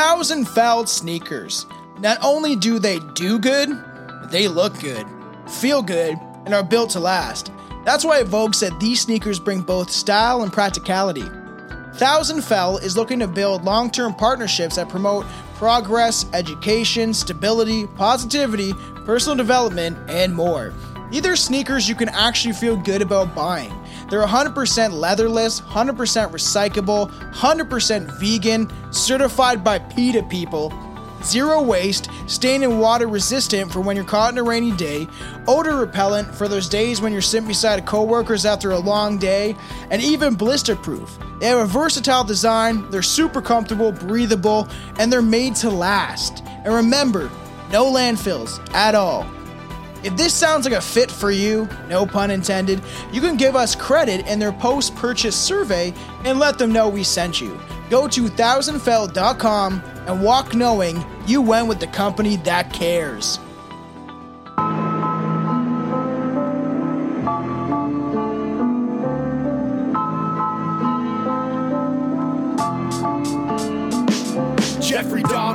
Thousand Fell sneakers. Not only do they do good, they look good, feel good, and are built to last. That's why Vogue said these sneakers bring both style and practicality. Thousand Fell is looking to build long term partnerships that promote progress, education, stability, positivity, personal development, and more. These are sneakers you can actually feel good about buying. They're 100% leatherless, 100% recyclable, 100% vegan, certified by PETA people, zero waste, stain and water resistant for when you're caught in a rainy day, odor repellent for those days when you're sitting beside coworkers after a long day, and even blister proof. They have a versatile design, they're super comfortable, breathable, and they're made to last. And remember, no landfills at all. If this sounds like a fit for you, no pun intended, you can give us credit in their post purchase survey and let them know we sent you. Go to thousandfell.com and walk knowing you went with the company that cares.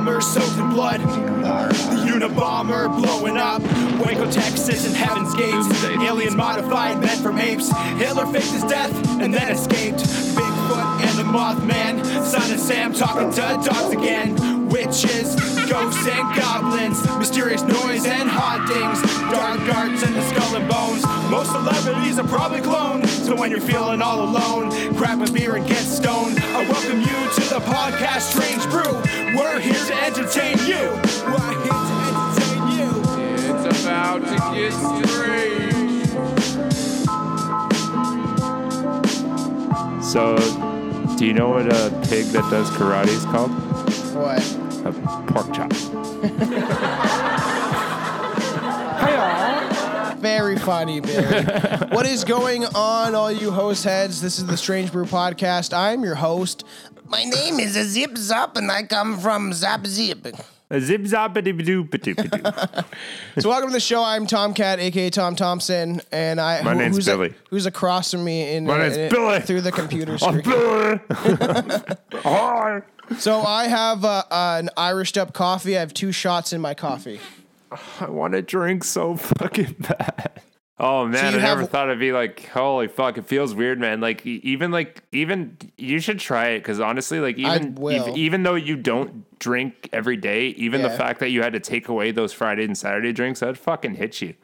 Dahmer soaked in blood. The Unabomber blowing up. Waco, Texas, and Heaven's Gates. Alien modified men from apes. Hitler faked his death and then escaped. Bigfoot and the Mothman. Son of Sam talking to dogs again. Witches, ghosts, and goblins. Mysterious noise and hauntings. Dark arts and the skull and bones. Most celebrities are probably cloned. So when you're feeling all alone, grab a beer and get stoned. I welcome you to the podcast Strange Brew. We're here to entertain you. We're here to entertain you. It's about to get strange. So, do you know what a pig that does karate is called? What? A pork chop. Very funny, Billy. what is going on, all you host heads? This is the Strange Brew Podcast. I'm your host. My name is Zip Zop, and I come from Zap Zip. A zip zappity doo doo So welcome to the show. I'm Tomcat, aka Tom Thompson, and I My name's who's Billy. who's across from me in, My uh, name's in- Billy. through the computer screen. Billy. Hi. so I have uh, an Irish up coffee. I have two shots in my coffee. I want to drink so fucking bad. Oh man, you I never have- thought it'd be like, holy fuck, it feels weird, man. Like even like even you should try it because honestly, like even will. ev- even though you don't drink every day, even the fact that you had to take away those Friday and Saturday drinks, that fucking hit you.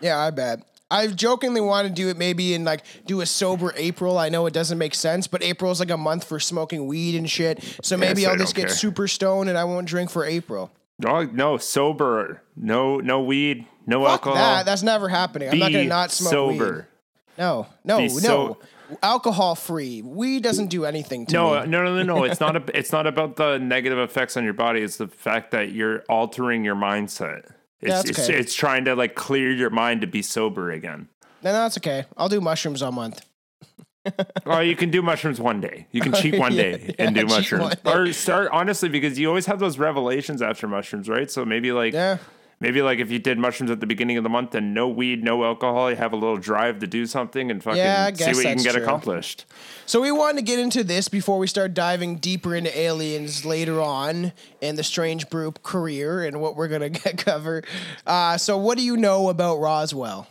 Yeah, I bet. I jokingly want to do it maybe in like do a sober April. I know it doesn't make sense, but April is like a month for smoking weed and shit. So maybe I I'll just get care. super stoned and I won't drink for April. Oh no, sober, no no weed, no Fuck alcohol. that. That's never happening. I'm not gonna not smoke sober. weed. No, no, Be no. so- Alcohol free. Weed doesn't do anything to No, me. Uh, no, no, no, no. It's not. A, it's not about the negative effects on your body. It's the fact that you're altering your mindset. It's, That's it's, okay. it's trying to like clear your mind to be sober again. No, that's okay. I'll do mushrooms all month. Well, you can do mushrooms one day. You can cheat one day Yeah, and do mushrooms, or start honestly because you always have those revelations after mushrooms, right? So maybe like Yeah. Maybe like if you did mushrooms at the beginning of the month and no weed, no alcohol, you have a little drive to do something and fucking Yeah, see what you can get true. accomplished. So we wanted to get into this before we start diving deeper into aliens later on in the Strange Brew career and what we're gonna get cover. Uh, so what do you know about Roswell?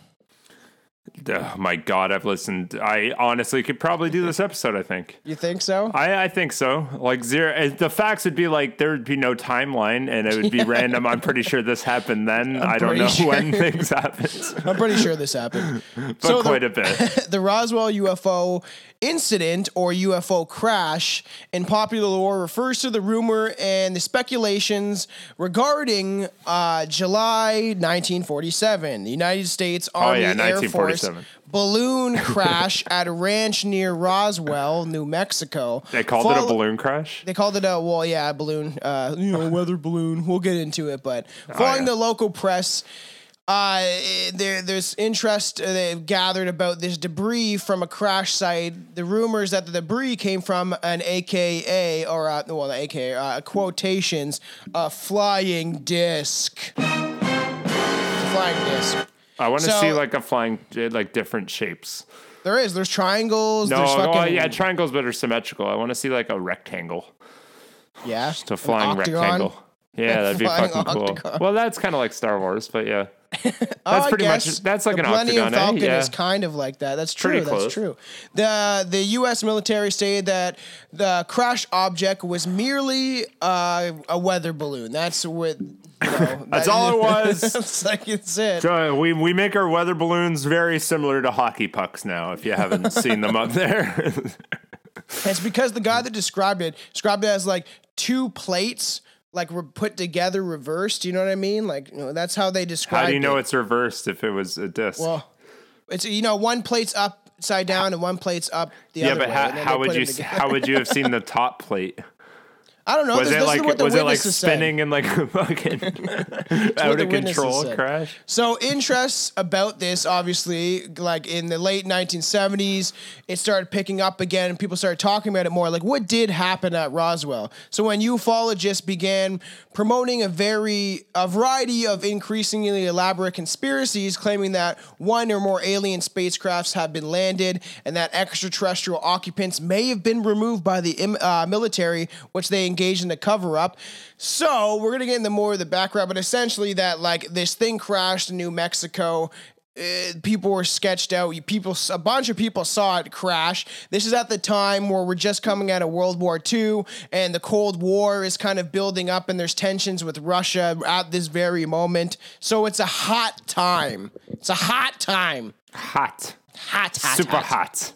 Oh my god, I've listened. I honestly could probably do this episode. I think. You think so? I, I think so. Like zero, uh, the facts would be like there would be no timeline and it would be random. I'm pretty sure this happened then. I don't know sure. when things happened, I'm pretty sure this happened. but So the- quite a bit. the Roswell UFO incident or UFO crash in popular lore refers to the rumor and the speculations regarding uh, July 1947, the United States Army Oh, yeah, Air Force balloon crash at a ranch near Roswell, New Mexico. They called it a balloon crash. They called it a well, yeah, a balloon, uh, you know, weather balloon. We'll get into it, but following yeah. the local press, uh, there there's interest uh, they've gathered about this debris from a crash site. The rumors that the debris came from an AKA or uh, well, the AKA uh, quotations, a flying disc. A flying disc. I want to So- see like a flying, uh, like different shapes. There is. There's triangles. No, there's no, fucking yeah, triangles that are symmetrical. I want to see like a rectangle. Yeah, Just a flying rectangle. Yeah, that'd be fucking cool. Well, that's kind of like Star Wars, but yeah. Oh, That's I pretty much- that's like the an Millennium octagon, eh? Falcon Yeah. is kind of like that. That's true. That's true. The the U.S. military stated that the crash object was merely uh, a weather balloon. That's what. You know, That's that- all it was. That's like it's it. So we we make our weather balloons very similar to hockey pucks now. If you haven't seen them up there, It's because the guy that described it described it as like two plates, like were put together, reversed. You know what I mean? Like you know, that's how they describe. how do you know it. it's reversed if it was a disc? Well, it's you know one plate's upside down and one plate's up the yeah, other but way. how, how would you them s- together. how would you have seen the top plate? I don't know. Was this, it this like was it like said. spinning in like a fucking out of control crash? So interests about this, obviously, like in the late 1970s, it started picking up again. and People started talking about it more. Like, what did happen at Roswell? So when ufologists began promoting a very a variety of increasingly elaborate conspiracies, claiming that one or more alien spacecrafts have been landed and that extraterrestrial occupants may have been removed by the uh, military, which they engaged in a cover up. So we're gonna get into more of the background, but essentially that like this thing crashed in New Mexico. Uh, people were sketched out. People, a bunch of people saw it crash. This is at the time where we're just coming out of World War II, and the Cold War is kind of building up, and there's tensions with Russia at this very moment. So it's a hot time. It's a hot time. Hot, Hot, hot, super hot. hot.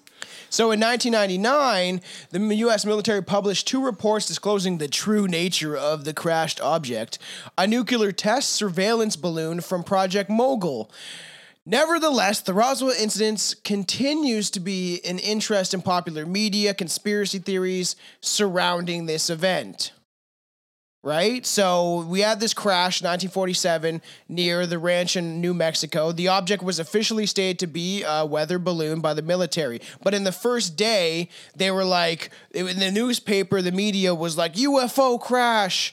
So in 1999, the U.S. military published two reports disclosing the true nature of the crashed object a nuclear test surveillance balloon from Project Mogul. Nevertheless, the Roswell incident continues to be an interest in popular media conspiracy theories surrounding this event. Right? So we had this crash 1947 near the ranch in New Mexico. The object was officially stated to be a weather balloon by the military. But in the first day, they were like, in the newspaper, the media was like, UFO crash.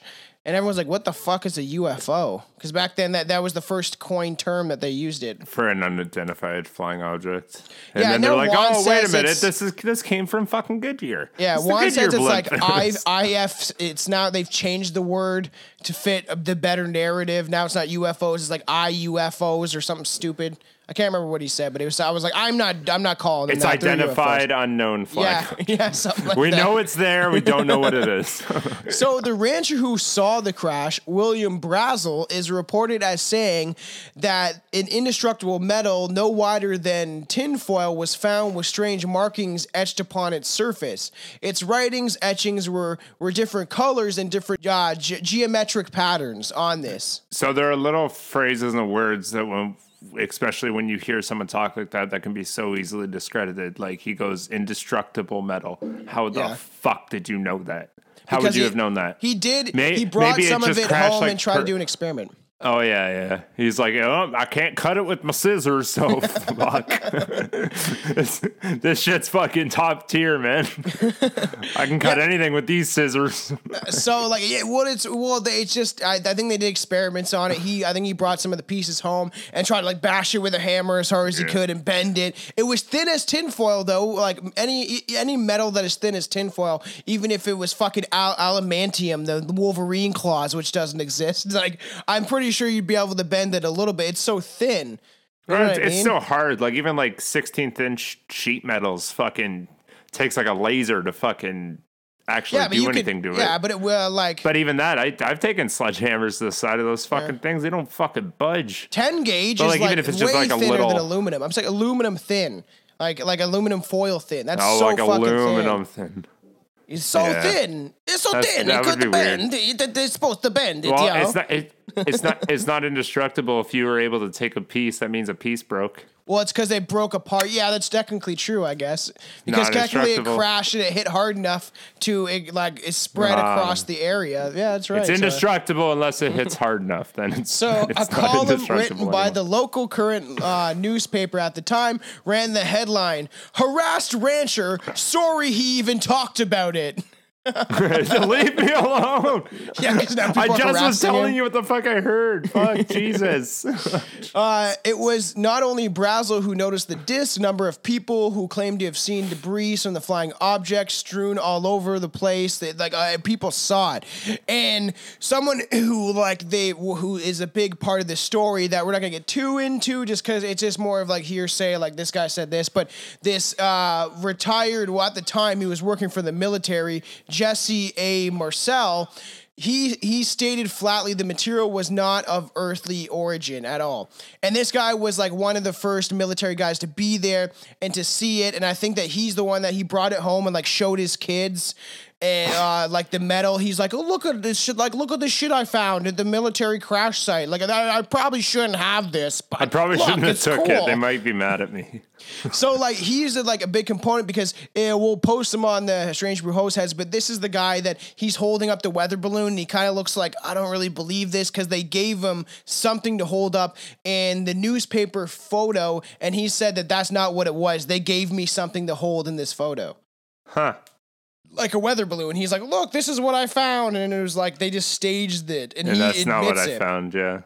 And everyone's like, what the fuck is a UFO? Because back then, that, that was the first coined term that they used it. for an unidentified flying object. And Yeah, then they're like, "Oh, wait a minute! This is this came from fucking Goodyear." Yeah, Juan says it's like I. IF. It's now they've changed the word to fit the better narrative. Now it's not UFOs. It's like IUFOs or something stupid. I can't remember what he said, but it was. I was like, I'm not. I'm not calling. It's that. Identified unknown Yeah, yeah, something like we that. know it's there. We don't know what it is. So the rancher who saw the crash, William Brazel, is reported as saying that an indestructible metal no wider than tinfoil was found with strange markings etched upon its surface. Its writings, etchings were were different colors and different uh, ge- geometric patterns on this. so there are little phrases and words that when especially when you hear someone talk like that that can be so easily discredited like he goes indestructible metal how the Yeah. fuck did you know that how Because would you he- have known that He did. May- he brought some of it home like and tried per- to do an experiment. Oh yeah, yeah. He's like, oh, I can't cut it with my scissors, so fuck. this, this shit's fucking top tier, man. I can cut anything with these scissors. so like yeah, what it's well they it's just I, I think they did experiments on it. He I think he brought some of the pieces home and tried to like bash it with a hammer as hard as he could and bend it. It was thin as tinfoil though. Like any any metal that is thin as tinfoil, even if it was fucking al- adamantium, the, the Wolverine claws, which doesn't exist. Like I'm pretty sure you'd be able to bend it a little bit. It's so thin. You know it's I it's so hard. Like even like 16th inch sheet metals, fucking takes like a laser to fucking actually yeah, do anything could, to Yeah, it. Yeah, but it will like But even that, I, I've taken sledgehammers to the side of those fucking things. They don't fucking budge. 10 gauge But, is like, like, even if it's way just, like, a thinner little- than aluminum. I'm saying aluminum thin. Like like aluminum foil thin. That's Oh, so like fucking aluminum thin. thin. It's so Yeah. thin. It's so That's- thin. It could weird. bend. It, it- it's supposed to bend. It, Well, you know? it's not. It, it's not. It's not indestructible. If you were able to take a piece, that means a piece broke. well, it's because they broke apart. Yeah, that's technically true, I guess. Because Not technically it crashed and it hit hard enough to it, like it spread Ah. across the area. Yeah, that's right. It's So- indestructible unless it hits hard enough. Then it's So it's a column written by the local current uh, newspaper at the time ran the headline: "Harassed rancher sorry he even talked about it." Leave me alone. Yeah, because now people I are just was harassing telling him. you what the fuck I heard. Fuck Jesus. Uh, it was not only Brazel who noticed the disc, number of people who claimed to have seen debris from the flying object strewn all over the place. They, like uh, people saw it, and someone who like they who is a big part of the story that we're not gonna get too into, just because it's just more of like hearsay. Like this guy said this, but this uh, retired. Well, at the time he was working for the military, Jesse A. Marcel he he stated flatly the material was not of earthly origin at all. And this guy was like one of the first military guys to be there and to see it. And I think that he's the one that he brought it home and like showed his kids and uh, like the metal. He's like, oh look at this shit! Like look at this shit I found at the military crash site. Like I, I probably shouldn't have this, but I probably look, shouldn't have took it. They might be mad at me. So like he's a, like a big component because uh, we'll post him on the Strange Brew host heads, but this is the guy that he's holding up the weather balloon. And he kind of looks like I don't really believe this because they gave him something to hold up in the newspaper photo, and he said that that's not what it was. They gave me something to hold in this photo. Huh. Like a weather balloon. And he's like, "Look, this is what I found," and it was like they just staged it, and, And he that's not what admits I it. found, yeah.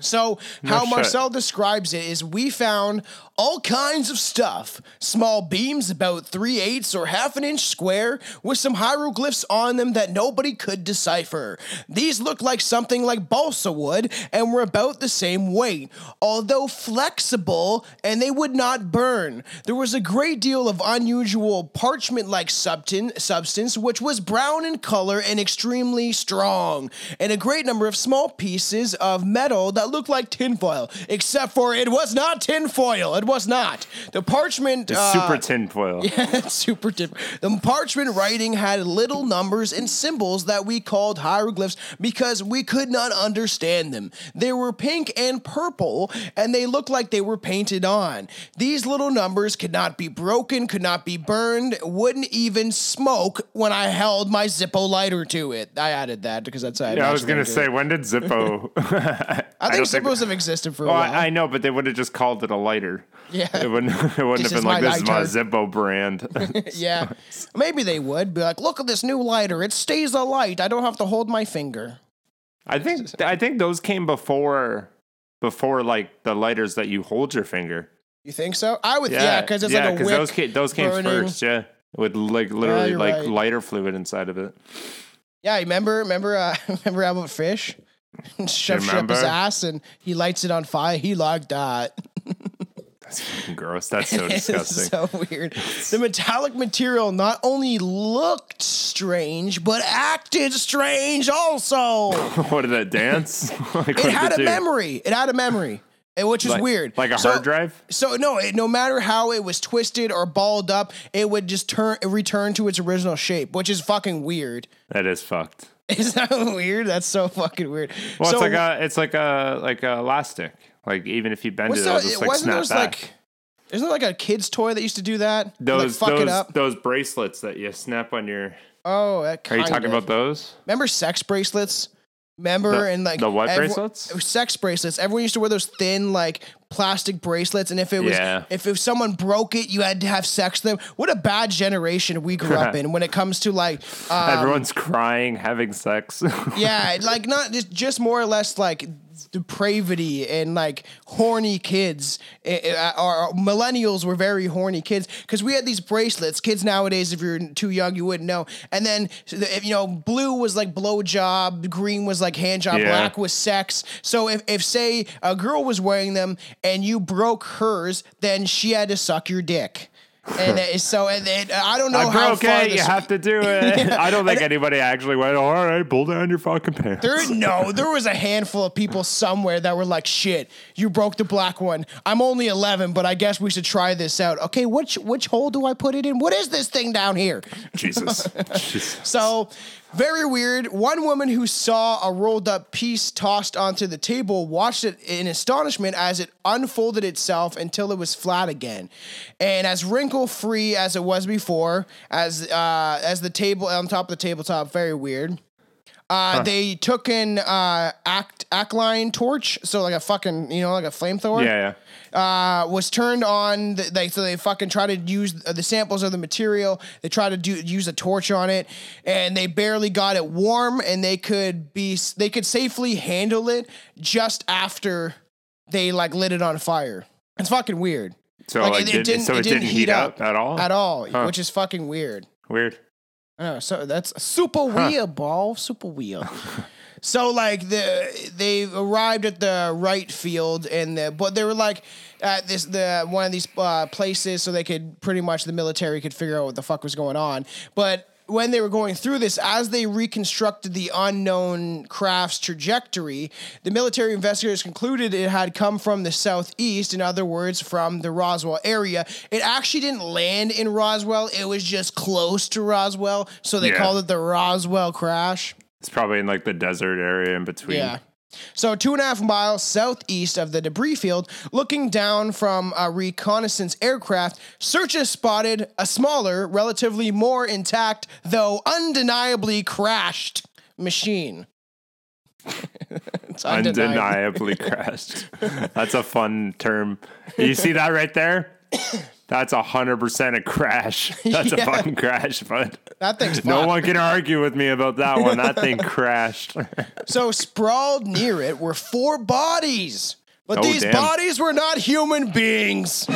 So, how shit. Marcel describes it is we found all kinds of stuff. Small beams about three eighths or half an inch square with some hieroglyphs on them that nobody could decipher. These looked like something like balsa wood and were about the same weight, although flexible and they would not burn. There was a great deal of unusual parchment like substance, which was brown in color and extremely strong, and a great number of small pieces of metal that looked like tinfoil, except for it was not tinfoil. It was not. The parchment. It's uh, super tinfoil. Yeah, super different. The parchment writing had little numbers and symbols that we called hieroglyphs because we could not understand them. They were pink and purple, and they looked like they were painted on. These little numbers could not be broken, could not be burned, wouldn't even smoke when I held my Zippo lighter to it. I added that because that's how I, Yeah, I was gonna say, it. when did Zippo? I think don't have existed for a Well, while. I, I know, but they would have just called it a lighter. Yeah. It wouldn't. It wouldn't This have is been like my this is my lighter." Zippo brand. yeah, maybe they would be like, "Look at this new lighter. It stays alight. I don't have to hold my finger." I think. I think those came before, before like the lighters that you hold your finger. You think so? I would, yeah, because it's like a wick. those came, those came burning. first. Yeah, with like literally you're like right. lighter fluid inside of it. Yeah, remember, remember, uh, remember Albert Fish? Shove shit up his ass and he lights it on fire. He liked that. That's fucking gross. That's so disgusting. so weird. The metallic material not only looked strange, but acted strange also. what did that dance? like, It had a memory. It had a memory, eh, which is Like, weird. Like a So- hard drive. So no, it, no matter how it was twisted or balled up, it would just turn return to its original shape, which is fucking weird. That is fucked. Is that weird? That's so fucking weird. Well, so, it's like a, it's like a, like a elastic. Like even if you bend it, it'll just like wasn't snap back. like? Isn't there like a kid's toy that used to do that? those like fuck those it up. those bracelets that you snap on your. Oh, that Are you talking of. about those? Remember sex bracelets? Remember The- and like the what bracelets? Sex bracelets. Everyone used to wear those thin like plastic bracelets, and if it was Yeah. if if someone broke it, you had to have sex with them. What a bad generation we grew up in when it comes to like um, Everyone's crying, having sex. yeah, like not just just more or less like depravity and like horny kids. Eh, eh, millennials were very horny kids because we had these bracelets. Kids nowadays if you're too young you wouldn't know. And then you know blue was like blow job green was like hand job Yeah. black was sex. So if, if say a girl was wearing them and you broke hers then she had to suck your dick and it- so and it, I don't know I how broke far it. You have to do it. I don't think anybody actually went. All right, pull down your fucking pants. There, no, there was a handful of people somewhere that were like, "Shit, you broke the black one. I'm only 11, but I guess we should try this out." Okay, which which hole do I put it in? What is this thing down here? Jesus. Jesus. So, very weird. One woman who saw a rolled up piece tossed onto the table watched it in astonishment as it unfolded itself until it was flat again, and as wrinkle free as it was before, as uh, as the table on top of the tabletop. Very weird. Uh, They took an uh, act ackline torch, so like a fucking you know like a flamethrower. Yeah, yeah. Uh, was turned on. th- They so they fucking try to use uh, the samples of the material. They try to do use a torch on it, and they barely got it warm, and they could be they could safely handle it just after they like lit it on fire. It's fucking weird. So like, did, so it, didn't, heat up, at all. at all, Huh. which is fucking weird. Weird. I know, so that's super weird, ball. Super weird. so like the they arrived at the right field and the, but they were like at this the one of these uh, places so they could pretty much the military could figure out what the fuck was going on. But when they were going through this, as they reconstructed the unknown craft's trajectory, the military investigators concluded it had come from the southeast, in other words, from the Roswell area. It actually didn't land in Roswell, it was just close to Roswell, so they Yeah. called it the Roswell crash. It's probably in like the desert area in between. Yeah. So, two and a half miles southeast of the debris field, looking down from a reconnaissance aircraft, searchers spotted a smaller, relatively more intact, though undeniably crashed machine. it's. Undeniably crashed. That's a fun term. You see that right there? That's a hundred percent a crash. That's Yeah. a fucking crash, bud. That thing's No one can argue with me about that one. That thing crashed. So, sprawled near it were four bodies. But Oh, these damn. bodies were not human beings.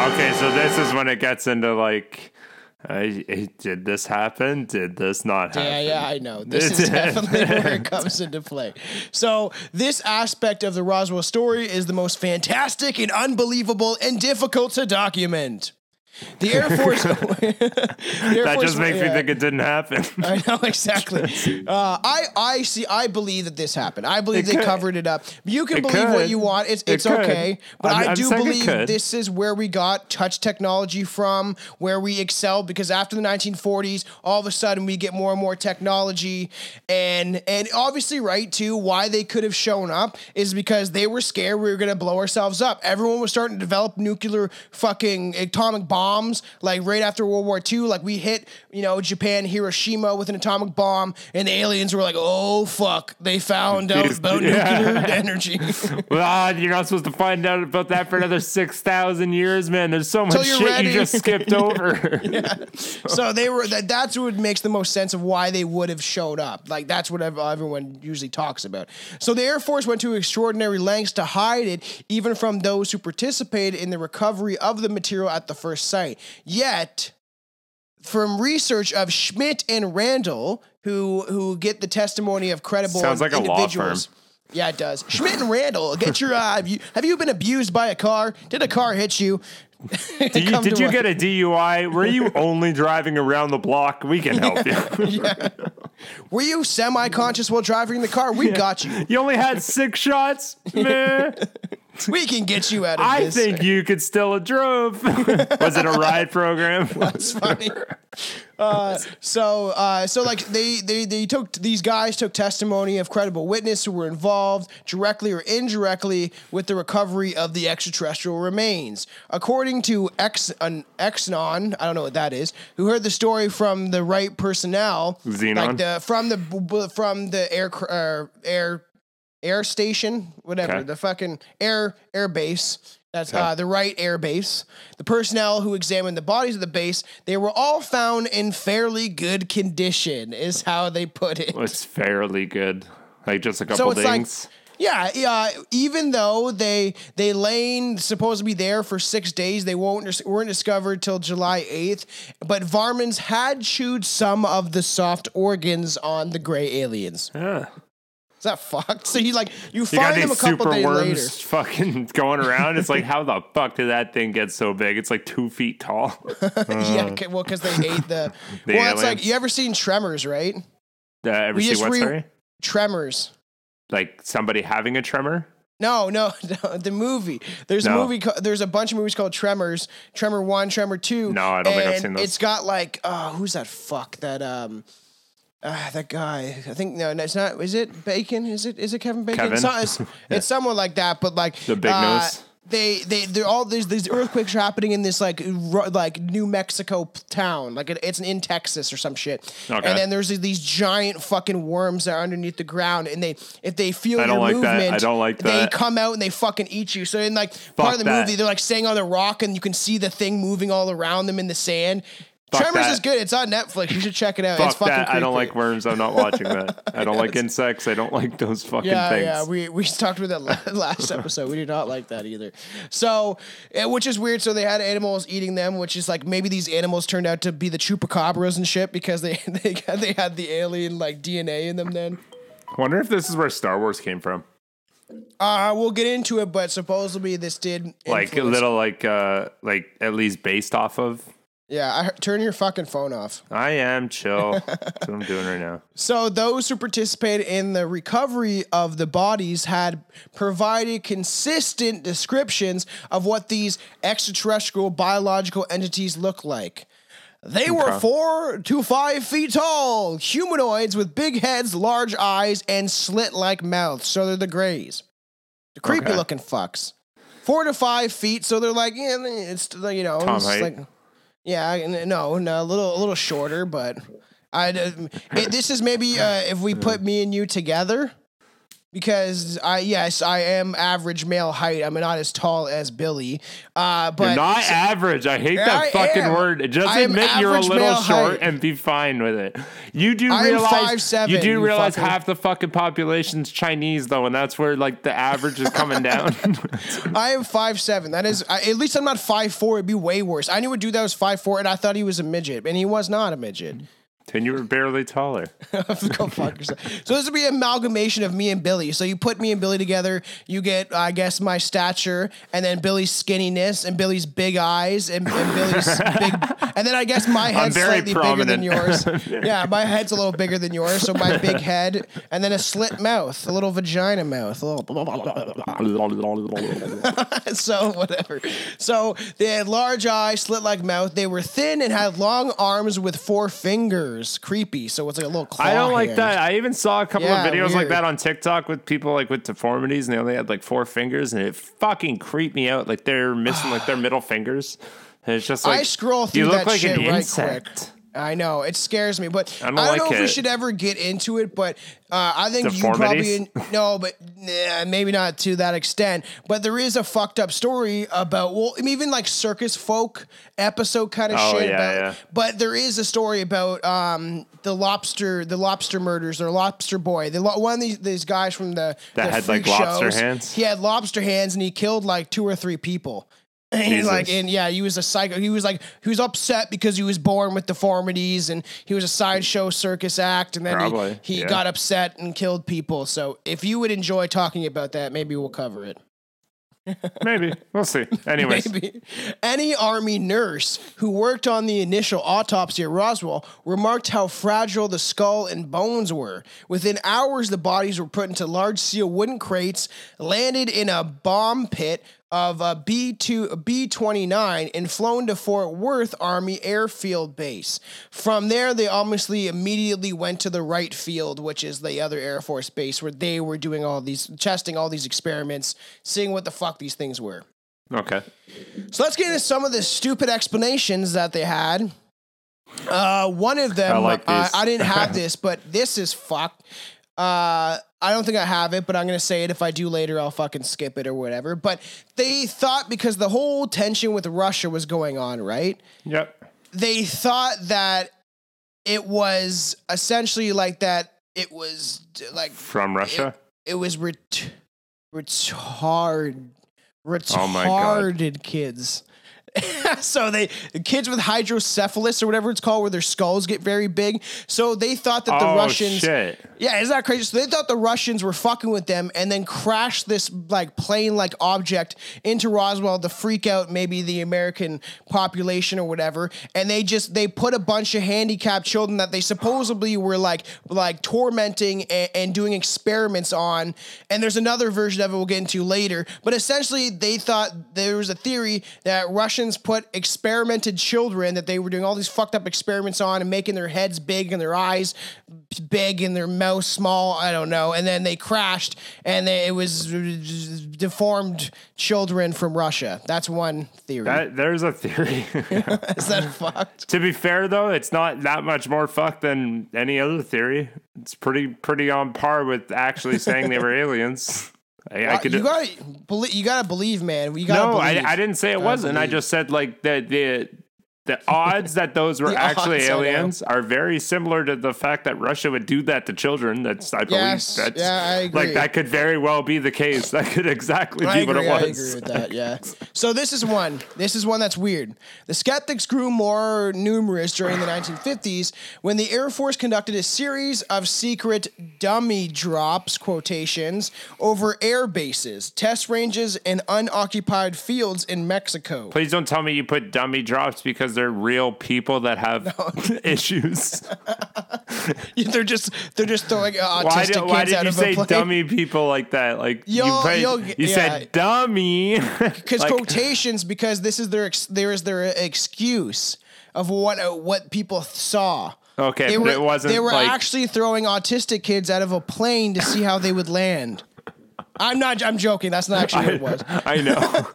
Okay, so this is when it gets into like, did this happen? Did this not happen? Yeah, yeah, I know. This is definitely where it comes into play. So, this aspect of the Roswell story is the most fantastic and unbelievable and difficult to document. The Air Force. the Air That Force- just makes me think it didn't happen. I know exactly. Uh, I I see. I believe that this happened. I believe It they could. covered it up. You can It believe what you want. It's it's could. okay. But I'm- i do believe this is where we got touch technology from, where we excelled. Because after the 1940s, all of a sudden we get more and more technology, and and obviously right too. Why they could have shown up is because they were scared we were gonna blow ourselves up. Everyone was starting to develop nuclear fucking atomic bombs, like right after World War II. Like we hit, you know, Japan, Hiroshima with an atomic bomb, and the aliens were like, "Oh fuck, they found out about nuclear energy." well, you're not supposed to find out about that for another six thousand years, man. There's so much shit ready. you just skipped over. so they were that. That's what makes the most sense of why they would have showed up. Like that's what everyone usually talks about. So the Air Force went to extraordinary lengths to hide it, even from those who participated in the recovery of the material at the first site. Yet. From research of Schmitt and Randle, who who get the testimony of credible Sounds like a law individuals. Yeah, it does. Schmitt and Randle, get your. Uh, have, you, have you been abused by a car? Did a car hit you? Did you, did you get a DUI? Were you only driving around the block? We can help you. Were you semi-conscious while driving the car? We got you. You only had six shots? Meh. We can get you out of I this. I think you could still have drove. Was it a ride program? That's funny. Uh, so, uh, so like they, they, they took these guys took testimony of credible witness who were involved directly or indirectly with the recovery of the extraterrestrial remains. According to Ex, an Exnon, I don't know what that is, who heard the story from the right personnel, Xenon? like the from the from the air uh, air air station, whatever, Okay. the fucking air air base. That's uh, the right air base. The personnel who examined the bodies of the base, they were all found in fairly good condition, is how they put it. It's fairly good. Like just a couple So it's like, things. yeah, yeah. Even though they they lain supposed to be there for six days, they won't weren't discovered till July eighth. But Varmins had chewed some of the soft organs on the gray aliens. yeah. Is that fucked? So you like you You find them a couple super days worms later. fucking going around. It's like, how the fuck did that thing get so big? It's like two feet tall. yeah, okay, well, because they ate the. The well, it's like you ever seen Tremors, right? Uh, ever We see what, re- sorry? Tremors. Like somebody having a tremor? No, no, no, the movie. There's a movie. There's a bunch of movies called Tremors. Tremor One, Tremor Two. No, I don't think I've seen those. It's got like, oh, who's that? Fuck that. Um, uh, that guy. I think no, no, it's not. Is it Bacon? Is it? Is it Kevin Bacon? Kevin? It's, not- it's, it's someone like that. But like The big uh, nose? they they they're all these these earthquakes are happening in this like ru- like New Mexico town, like it, it's in Texas or some shit. Okay. And then there's these giant fucking worms that are underneath the ground, and they if they feel I your like that. movement, I don't like that. They come out and they fucking eat you. So in like part of the that. movie, they're like staying on the rock, and you can see the thing moving all around them in the sand. Fuck Tremors that. is good. It's on Netflix. You should check it out. it's Fuck fucking that. I don't like worms. I'm not watching that. I don't like insects. I don't like those fucking Yeah, things. yeah, we we talked about that last episode. We did not like that either. So, eh, which is weird. So they had animals eating them, which is like maybe these animals turned out to be the chupacabras and shit because they they had, they had the alien like DNA in them. Then, Wonder if this is where Star Wars came from. uh, we'll get into it. But supposedly this did Like a little like uh like at least based off of. Yeah, I, turn your fucking phone off. I am chill. That's what I'm doing right now. So those who participated in the recovery of the bodies had provided consistent descriptions of what these extraterrestrial biological entities look like. They were four to five feet tall, humanoids with big heads, large eyes, and slit-like mouths. So they're the Greys, the creepy Okay. looking fucks. Four to five feet, so they're like, yeah, it's you know, Tom it's height. like, yeah, no, no, a little, a little shorter, but I. It, this is maybe uh, if we put me and you together, because I yes I am average male height. I'm not as tall as Billy, uh, but You're not average. I hate that I fucking am. word. Just I admit you're a little short height. and be fine with it. You do I realize 5'7", you do you realize half the fucking population's Chinese though, and that's where like the average is coming down. I am five seven. That is I, at least I'm not five four. It'd be way worse. I knew a dude that was five four, and I thought he was a midget, and he was not a midget. And you were barely taller. Go fuck yourself. So this would be an amalgamation of me and Billy. So you put me and Billy together, you get, I guess, my stature, and then Billy's skinniness, and Billy's big eyes, and, and Billy's big, and then I guess my head's slightly bigger than yours. yeah, my head's a little bigger than yours, so my big head, and then a slit mouth, a little vagina mouth, a little. so whatever. So they had large eyes, slit like mouth. They were thin and had long arms with four fingers. Creepy. So it's like a little claw. I don't like hand. that. I even saw a couple Yeah, of videos like that on TikTok with people like with deformities, and they only had like four fingers, and it fucking creeped me out. Like they're missing like their middle fingers. And it's just like I scroll through you look that like shit an right insect. quick. I know it scares me, but I don't don't, like know if we should ever get into it. But uh, I think you probably no, but nah, maybe not to that extent. But there is a fucked up story about well, even like circus folk episode kind of Oh, shit. yeah, about, yeah. But there is a story about um, the lobster, the lobster murders, or lobster boy. The lo- one of these, these guys from the That the had, like, lobster shows, hands? He had lobster hands, and he killed like two or three people. And Jesus. like, and yeah, he was a psycho. He was like, he was upset because he was born with deformities, and he was a sideshow circus act, and then Probably, he, he yeah. got upset and killed people. So if you would enjoy talking about that, maybe we'll cover it. Maybe we'll see. Anyways, Maybe. Any Army nurse who worked on the initial autopsy at Roswell remarked how fragile the skull and bones were. Within hours, the bodies were put into large steel wooden crates, landed in a bomb pit of a B2, B-29, and flown to Fort Worth Army Airfield Base. From there, they obviously immediately went to the Wright Field, which is the other Air Force base where they were doing all these, testing all these experiments, seeing what the fuck these things were. okay. So let's get into some of the stupid explanations that they had. Uh, one of them, I like uh. I didn't have this, but this is fucked. Uh, I don't think I have it, but I'm gonna say it. If I do later, I'll fucking skip it or whatever. But they thought because the whole tension with Russia was going on, right? Yep. They thought that it was essentially like that. It was like From Russia. it was ret- retard Oh my God. retarded kids. so they the kids with hydrocephalus or whatever it's called, where their skulls get very big. So they thought that the oh Russians, shit. yeah, isn't that crazy? So they thought the Russians were fucking with them, and then crashed this like plane-like object into Roswell to freak out maybe the American population or whatever. And they just they put a bunch of handicapped children that they supposedly were like like tormenting and, and doing experiments on. And there's another version of it we'll get into later. But essentially, they thought there was a theory that Russians Russians put experimented children that they were doing all these fucked up experiments on and making their heads big and their eyes big and their mouth small. I don't know. And then they crashed and they, it was deformed children from Russia. That's one theory. That, there's a theory. Is that fucked? to be fair, though, it's not that much more fucked than any other theory. It's pretty pretty on par with actually saying they were aliens. I, I Uh, could. you gotta believe. You gotta believe, man. You gotta no, believe. I, I didn't say it wasn't. I just said like the the the odds that those were actually odds, I know. aliens are very similar to the fact that Russia would do that to children. That's I believe Yes, that's yeah, I agree. like that could very well be the case. That could exactly I be what agree, it I agree with that. Yeah. So this is one. This is one that's weird. The skeptics grew more numerous during the 1950s when the Air Force conducted a series of secret dummy drops quotations over air bases, test ranges, and unoccupied fields in Mexico. Please don't tell me you put dummy drops because they're real people that have issues. they're just they're just throwing uh, Why autistic did, why kids did out you of say a plane. dummy people like that? Like you, You'll- played- you'll- you yeah. said dummy. because Like, quotations because this is their ex- there is their excuse of what uh, what people saw. Okay, they but were, it wasn't They were like- actually throwing autistic kids out of a plane to see how they would land. I'm not. I'm joking. That's not actually what it was. I know.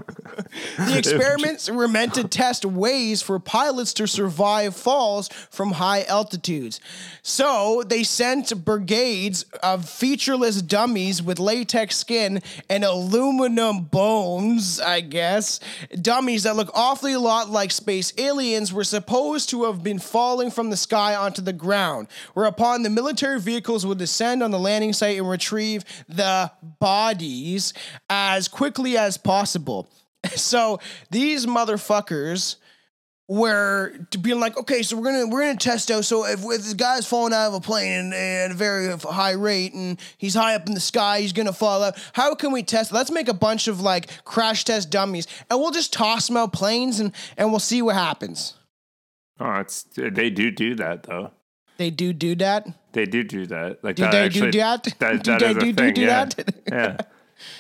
The experiments were meant to test ways for pilots to survive falls from high altitudes. So they sent brigades of featureless dummies with latex skin and aluminum bones, I guess. Dummies that look awfully a lot like space aliens were supposed to have been falling from the sky onto the ground, whereupon the military vehicles would descend on the landing site and retrieve the bodies as quickly as possible. So these motherfuckers were to being like, okay, so we're gonna we're gonna test out. So if, if this guy's falling out of a plane and, and at a very high rate, and he's high up in the sky, he's gonna fall out. How can we test? Let's make a bunch of like crash test dummies, and we'll just toss them out planes, and and we'll see what happens. Oh, it's they do do that though. They do do that. They do do that. Like Do that they actually, do that? That, Do that they is a do- do thing, do yeah. that? Yeah.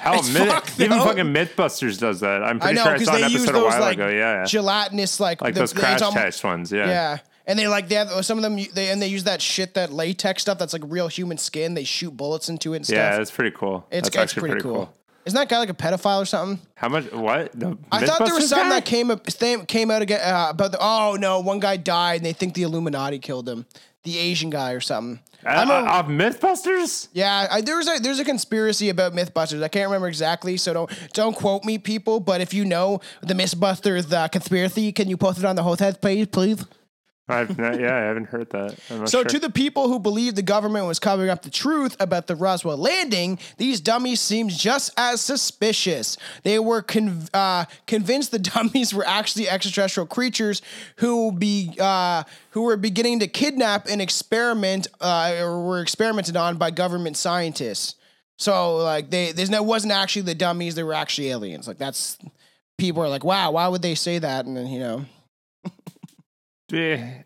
It's Myth- fucked, even though. fucking MythBusters does that. I'm I pretty know sure I saw an episode a while like ago. Yeah, yeah. gelatinous like like the- those crash almo- test ones. Yeah. Yeah. And they like they have some of them they and they use that shit that latex stuff that's like real human skin. They shoot bullets into it and stuff. Yeah, that's pretty cool. it's, that's it's actually pretty, cool. Isn't that guy like a pedophile or something? How much? What? The I thought there was something guy? that came up came out again uh, about the oh no one guy died and they think the Illuminati killed him, the Asian guy or something. I'm a- of MythBusters? yeah, I, there's a there's a conspiracy about MythBusters. I can't remember exactly, so don't don't quote me, people. But if you know the MythBusters uh, conspiracy, can you post it on the hotel page, please? I've not, yeah, I haven't heard that. So, sure. to the people who believe the government was covering up the truth about the Roswell landing, these dummies seemed just as suspicious. They were con- uh, convinced the dummies were actually extraterrestrial creatures who be uh, who were beginning to kidnap and experiment uh, or were experimented on by government scientists. So, like, they there's no wasn't actually the dummies; they were actually aliens. Like, that's people are like, "Wow, why would they say that?" And then you know, yeah,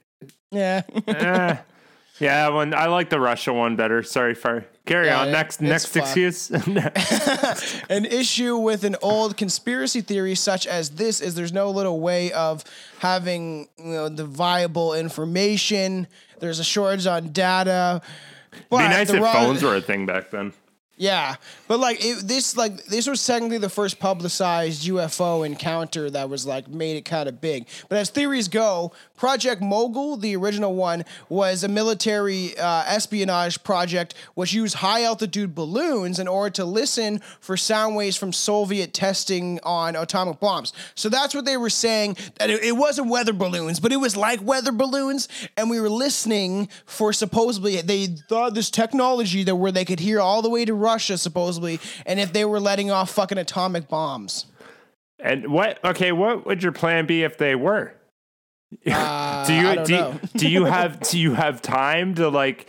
yeah. eh. yeah. One, I like the Russia one better. Sorry, for carry Yeah, on. it- Next, next fucked. excuse. An issue with an old conspiracy theory such as this is there's no little way of having you know the viable information. There's a shortage on data. But Be nice if phones were a thing back then. Yeah, but like it, this, like this was technically the first publicized UFO encounter that was like made it kind of big. But as theories go, Project Mogul, the original one, was a military uh, espionage project which used high altitude balloons in order to listen for sound waves from Soviet testing on atomic bombs. So that's what they were saying that it, it wasn't weather balloons, but it was like weather balloons, and we were listening for supposedly they thought this technology that where they could hear all the way to Russia supposedly, and if they were letting off fucking atomic bombs. And what? Okay, what would your plan be if they were? Uh, do you don't do, know. do you have do you have time to like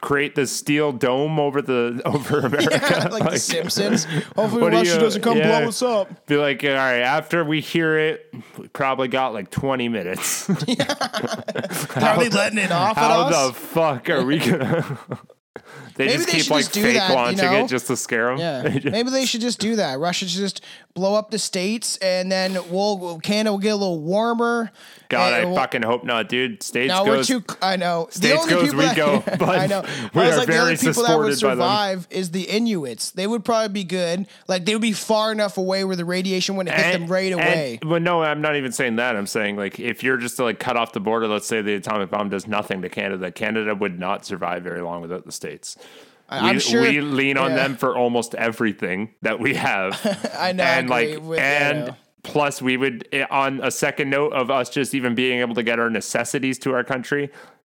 create the steel dome over the over America? like, the Simpsons. Hopefully Russia you- doesn't come yeah. blow us up. Be like, all right, after we hear it, we probably got like 20 minutes. Are they letting it off at How us? the fuck are we gonna? They Maybe just they keep should like just do fake that, you know? it just to scare them. Yeah, maybe they should just do that. Russia should just blow up the states, and then we'll Canada will get a little warmer. God, and I we'll- fucking hope not, dude. States No, we're goes. too. I know. States goes, we that, go, but I know. we I was are like, the only very people that would supported by them. survive is the Inuits. They would probably be good. Like they would be far enough away where the radiation wouldn't hit them right away. But no, I'm not even saying that. I'm saying like if you're just to like cut off the border, let's say the atomic bomb does nothing to Canada, Canada would not survive very long without the states. I- we, I'm sure- we lean on yeah. them for almost everything that we have. I know. I and agree like with you, and know. Plus we would eh, on a second note of us just even being able to get our necessities to our country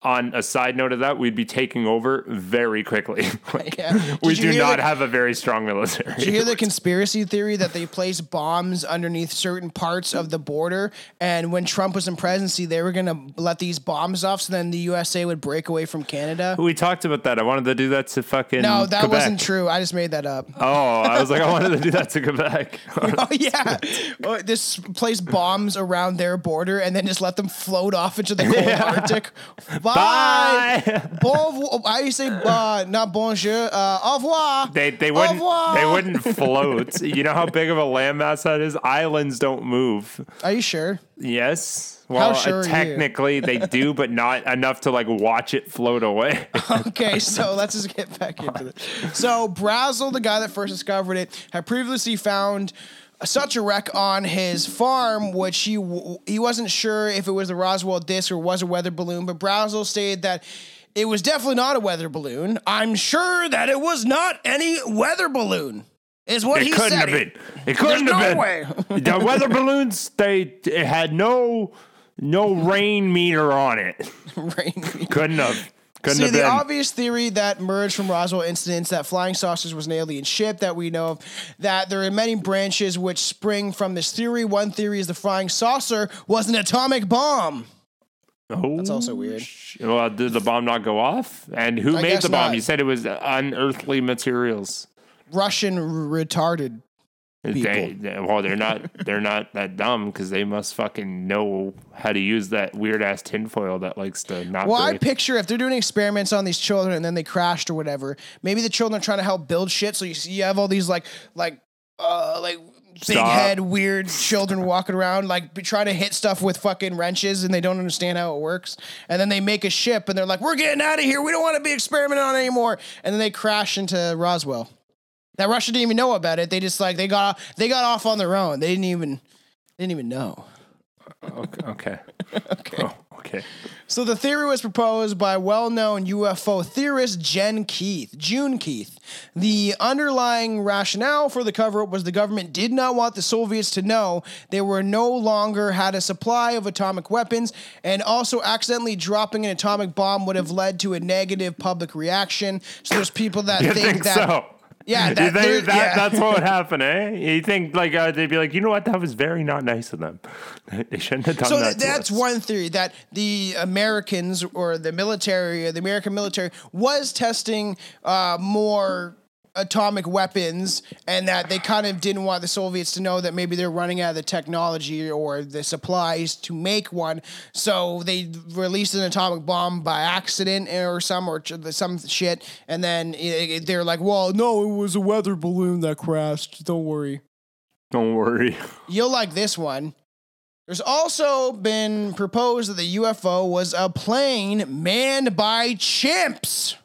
on a side note of that we'd be taking over very quickly Like, Yeah. We do not the- have a very strong military Did you hear the conspiracy theory that they place bombs underneath certain parts of the border, and when Trump was in presidency, they were gonna let these bombs off, so then the USA would break away from Canada? we talked about that i wanted to do that to fucking No, that Quebec. wasn't true. I just made that up. oh i was like i wanted to do that to quebec Oh yeah, Oh, just place bombs around their border and then just let them float off into the cold Arctic. Bye. Bye. Bon, how do you say uh, not bonjour? Uh, au revoir. They they wouldn't they wouldn't float. You know how big of a landmass that is? Islands don't move. Are you sure? Yes. Well, sure you? technically they do, but not enough to like watch it float away. Okay, so let's just get back into it. So Brazel, the guy that first discovered it, had previously found such a wreck on his farm, which he w- he wasn't sure if it was the Roswell disc or was a weather balloon. But Brazel stated that it was definitely not a weather balloon. I'm sure that it was not any weather balloon. Is what he said. It he couldn't said. have been. It couldn't There's have no been. way. the weather balloons they it had no no rain meter on it. Rain- Couldn't have. Couldn't See, the been. obvious theory that emerged from Roswell incidents that flying saucers was an alien ship that we know of, that there are many branches which spring from this theory. One theory is the flying saucer was an atomic bomb. oh, That's also oh, weird. sh- Well, did the bomb not go off? And who I made the bomb? not. You said it was unearthly materials. Russian retarded. They, they- well, they're not. They're not that dumb because they must fucking know how to use that weird ass tinfoil that likes to not. Well, I picture if they're doing experiments on these children and then they crashed or whatever, maybe the children are trying to help build shit. So you see, you have all these like, like, uh, like big Stop. head, weird children walking around, like trying to hit stuff with fucking wrenches and they don't understand how it works. And then they make a ship and they're like, we're getting out of here. We don't want to be experimented on anymore. And then they crash into Roswell. That Russia didn't even know about it. They just like they got they got off on their own. They didn't even they didn't even know. Okay. Okay. okay. Oh, okay. So the theory was proposed by well-known UFO theorist Jen Keith, June Keith. The underlying rationale for the cover-up was the government did not want the Soviets to know they were no longer had a supply of atomic weapons, and also accidentally dropping an atomic bomb would have led to a negative public reaction. So there's people that think, think, that so? Yeah, that- that, yeah. that's what would happen, eh? You think like uh, they'd be like, you know what? That was very not nice of them. They shouldn't have done So that. th- to that's one theory that the Americans or the military, or the American military, was testing uh, more atomic weapons, and that they kind of didn't want the Soviets to know that maybe they're running out of the technology or the supplies to make one. So they released an atomic bomb by accident or some or some shit, and then they're like, "Well, no, it was a weather balloon that crashed. Don't worry." Don't worry. You'll like this one. There's also been proposed that the UFO was a plane manned by chimps.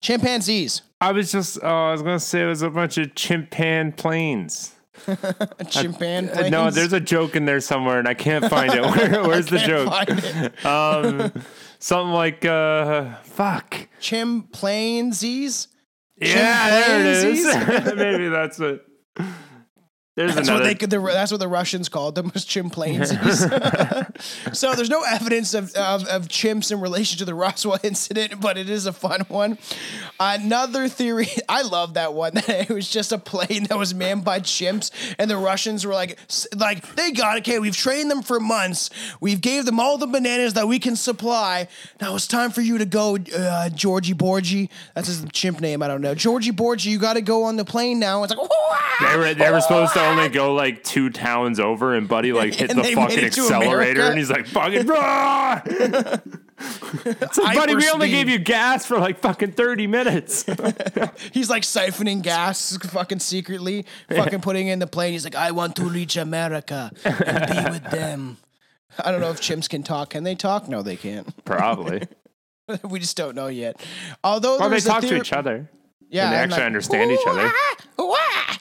Chimpanzees. I was just, oh, I was gonna say it was a bunch of chimpan planes. Chimpan planes. No, there's a joke in there somewhere, and I can't find it. Where, where's the joke? Um, something like, uh, fuck. Chimpanzees. Yeah, there it is. Maybe that's it. There's That's another. what they could. The, that's what the Russians called them was chimpanzees. so there's no evidence of, of of chimps in relation to the Roswell incident, but it is a fun one. Another theory. I love that one. That it was just a plane that was manned by chimps, and the Russians were like, like they got it. Okay, we've trained them for months. We've gave them all the bananas that we can supply. Now it's time for you to go, uh, Georgie Borgie. That's his chimp name. I don't know. Georgie Borgie, you got to go on the plane now. It's like. They were they were supposed to only go like two towns over, and Buddy like hit And the fucking accelerator, and he's like fucking. "Rah!" It's like, buddy, we only gave you gas for like fucking 30 minutes. He's like siphoning gas, fucking secretly, fucking putting in the plane. He's like, I want to reach America and be with them. I don't know if chimps can talk. Can they talk? No, they can't. Probably. we just don't know yet. Although Well, they talk to each other. Yeah, and they actually like, understand each other. "Ooh-ah, ooh-ah."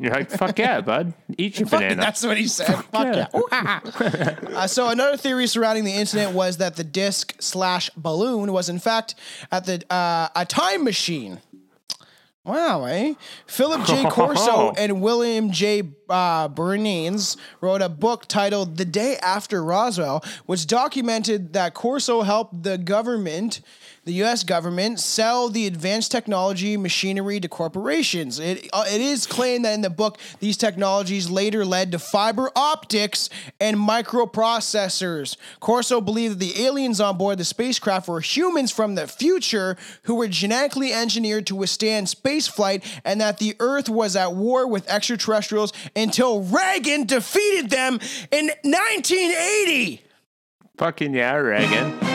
You're like, fuck yeah, bud. Eat your Fuck, banana. That's what he said. Fuck yeah. uh, so another theory surrounding the incident was that the disc slash balloon was in fact at the uh, a time machine. Wow, eh? Philip J. Corso and William J. Uh, Birnes wrote a book titled The Day After Roswell, which documented that Corso helped the government, the U.S. government, sell the advanced technology machinery to corporations. It, uh, it is claimed that in the book, these technologies later led to fiber optics and microprocessors. Corso believed that the aliens on board the spacecraft were humans from the future who were genetically engineered to withstand space flight and that the Earth was at war with extraterrestrials until Reagan defeated them in 1980. Fucking yeah, Reagan.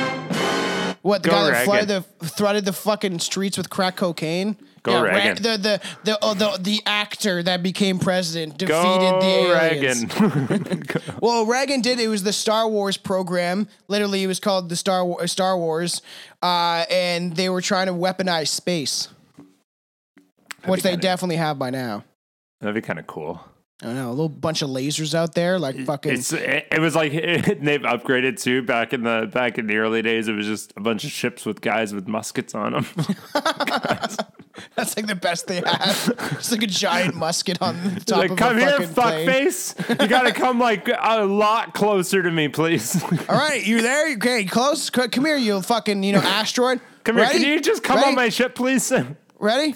What the Go guy that flooded the flooded the fucking streets with crack cocaine? Go Ra- Reagan. the the the, oh, the the actor that became president defeated Go the aliens. Reagan. Well, Reagan did. It was the Star Wars program. Literally, it was called the Star War- Star Wars, uh, and they were trying to weaponize space, which they kinda- definitely have by now. That'd be kind of cool. I don't know, a little bunch of lasers out there, like fucking. It's it, it was like they've upgraded too. Back in the back in the early days, it was just a bunch of ships with guys with muskets on them. that's like the best they have. It's like a giant musket on the top like, of come a here, fucking plane. fuckface! You gotta come like a lot closer to me, please. All right, you there? Okay, close. Come here, you fucking you know asteroid. Come here, can you just come Ready? on my ship, please? Ready?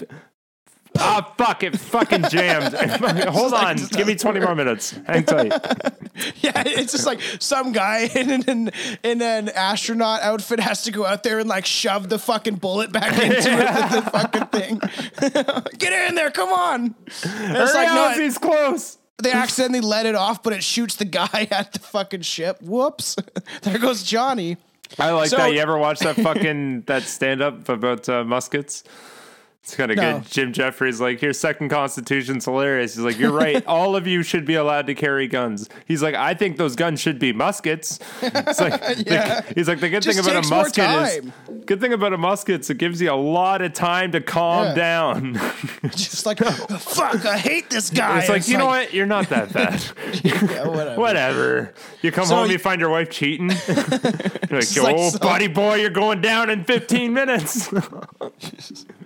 Ah, fuck! It fucking jammed. Hold on, give me twenty more minutes. Hang tight. Yeah, it's just like some guy in an, in, an astronaut outfit has to go out there and like shove the fucking bullet back into it, the, the fucking thing. Get in there, come on! It's Hurry like up, no, he's close. they accidentally let it off, but it shoots the guy at the fucking ship. Whoops! there goes Johnny. I like So- that. You ever watch that fucking that stand up about uh, muskets? It's kind of No. good. Jim Jeffries like, your second constitution's hilarious. He's like, you're right. All of you should be allowed to carry guns. He's like, I think those guns should be muskets. It's like, Yeah. the, he's like, the good Just thing about a musket is, good thing about a musket is it gives you a lot of time to calm Yeah. down. Just like fuck, I hate this guy. It's like, you know what? You're not that bad. Yeah, whatever. Whatever. You come So home, you- you find your wife cheating. you're like, like oh, so- buddy boy, you're going down in 15 minutes.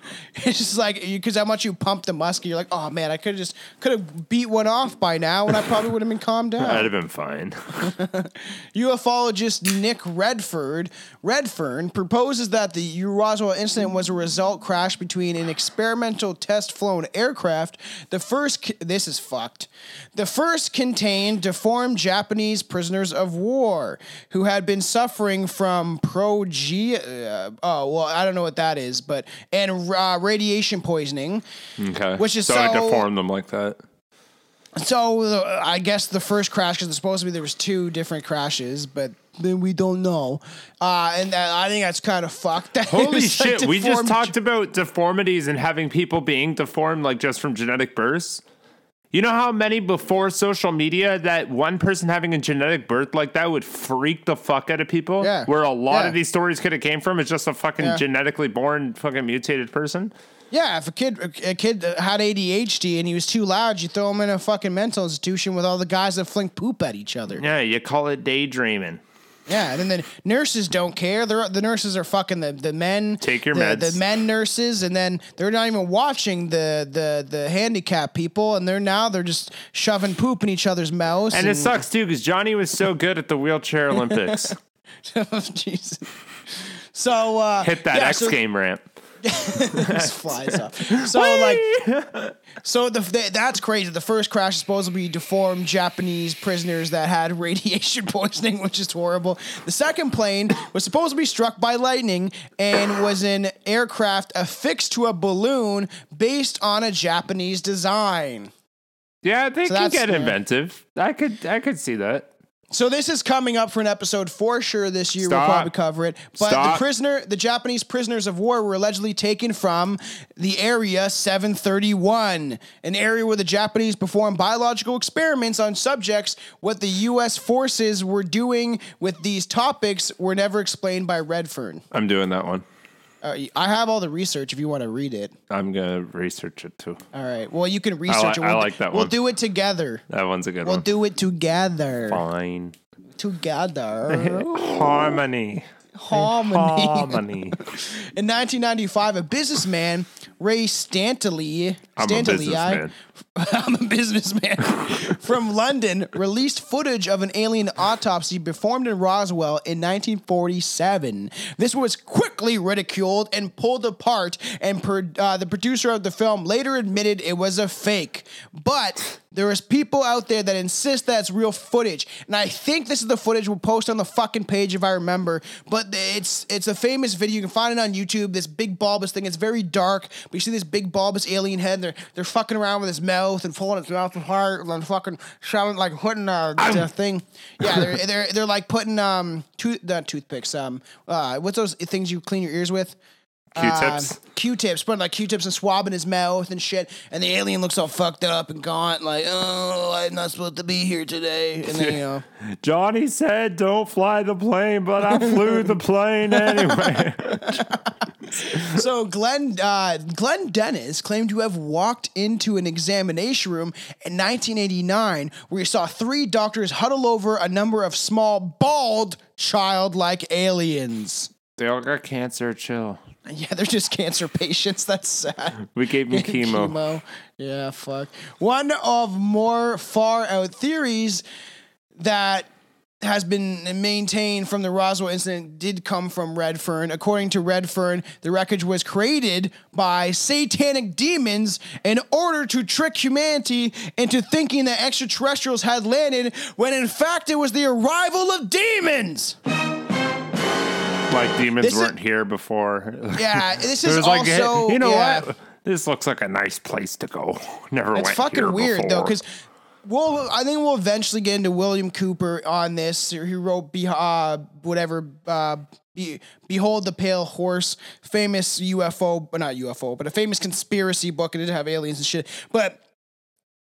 It's just like because how much you pump the musket, you're like, oh man, I could have just could have beat one off by now, and I probably would have been calmed down. I'd have been fine. UFOlogist Nick Redford Redfern proposes that the Roswell incident was a result crash between an experimental test flown aircraft. The first, this is fucked. The first contained deformed Japanese prisoners of war who had been suffering from progeria. Uh, oh well, I don't know what that is, but and uh, radiation poisoning. Okay. Which is so, I deformed them like that. So uh, I guess the first crash because supposed to be there was two different crashes, but then we don't know. Uh, and that, I think that's kind of fucked. That Holy was, like, shit! we just talked about deformities and having people being deformed, like just from genetic births. You know how many before social media that one person having a genetic birth like that would freak the fuck out of people? Yeah. Where a lot Yeah. of these stories could have came from is just a fucking Yeah. genetically born fucking mutated person. Yeah, if a kid a kid had ADHD and he was too loud, you throw him in a fucking mental institution with all the guys that fling poop at each other. Yeah, you call it daydreaming. Yeah, and then the nurses don't care. They're, the nurses are fucking the, the men. Take your the, meds. The men nurses, and then they're not even watching the the the handicapped people, and they're now they're just shoving poop in each other's mouths. And it sucks too because Johnny was so good at the wheelchair Olympics. Jesus. So uh, Hit that yeah, X so- game ramp. just flies up. So like, so the, the that's crazy. The first crash is supposed to be deformed Japanese prisoners that had radiation poisoning, which is horrible. The second plane was supposed to be struck by lightning and was an aircraft affixed to a balloon based on a Japanese design. Yeah, they So can get inventive. I could I could see that. So this is coming up for an episode for sure this year. We'll probably cover it. But Stop. the prisoner, the Japanese prisoners of war, were allegedly taken from the area 731, an area where the Japanese performed biological experiments on subjects. What the U.S. forces were doing with these topics were never explained by Redfern. I'm doing that one. Uh, I have all the research if you want to read it. I'm gonna research it too. All right. Well, you can research li- it. I We'll, like that We'll one. do it together. That one's a good one. We'll one. do it together. Fine. Together. Harmony. Harmony. Harmony. In 1995, a businessman, Ray Santilli, I'm I- businessman. I'm a businessman from London, released footage of an alien autopsy performed in Roswell in 1947. This was quickly ridiculed and pulled apart, and per, uh, the producer of the film later admitted it was a fake. But there is people out there that insist that it's real footage, and I think this is the footage we'll post on the fucking page if I remember. But it's it's a famous video. You can find it on YouTube. This big bulbous thing. It's very dark, but you see this big bulbous alien head. And they're they're fucking around with his mouth and pulling its mouth apart and then fucking shouting like putting uh, the thing. Yeah, they're they're they're like putting um tooth not toothpicks um uh what's those things you clean your ears with. Q-tips. Um, Q-tips, putting like Q-tips and swabbing his mouth and shit, and the alien looks all fucked up and gaunt, like, oh, I'm not supposed to be here today, and then you know, Johnny said, "Don't fly the plane," but I flew the plane anyway. so Glenn uh, Glenn Dennis claimed to have walked into an examination room in 1989 where he saw three doctors huddle over a number of small, bald, childlike aliens. they all got cancer. Chill. Yeah, they're just cancer patients. That's sad. We gave me chemo. Chemo. Yeah, fuck. One of more far out theories that has been maintained from the Roswell incident did come from Redfern. According to Redfern, the wreckage was created by satanic demons in order to trick humanity into thinking that extraterrestrials had landed when in fact it was the arrival of demons. Like demons This weren't here before. Yeah, this is like, also you know yeah. what? This looks like a nice place to go. Never It's fucking weird though, because we'll I think we'll eventually get into William Cooper on this. He wrote be uh, whatever uh, be, Behold the Pale Horse, famous UFO, but not UFO, but a famous conspiracy book, and it did have aliens and shit. But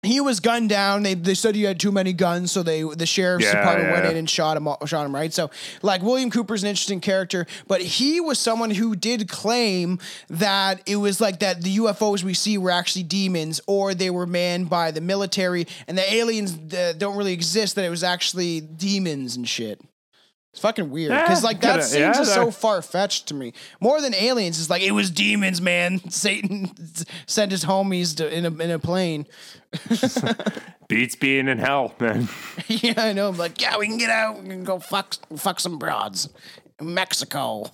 he was gunned down. They, they said he had too many guns, so they the sheriff's Yeah, department went yeah. in and shot him. Shot him right. So like William Cooper's an interesting character, but he was someone who did claim that it was like that the UFOs we see were actually demons, or they were manned by the military, and the aliens uh, don't really exist. That it was actually demons and shit. It's fucking weird because Yeah, like that coulda- seems yeah, just so far fetched to me. More than aliens, it's like it was demons, man. Satan sent his homies to, in a in a plane. beats being in hell, man. yeah, I know. I'm like, yeah, we can get out. We can go fuck fuck some broads. Mexico.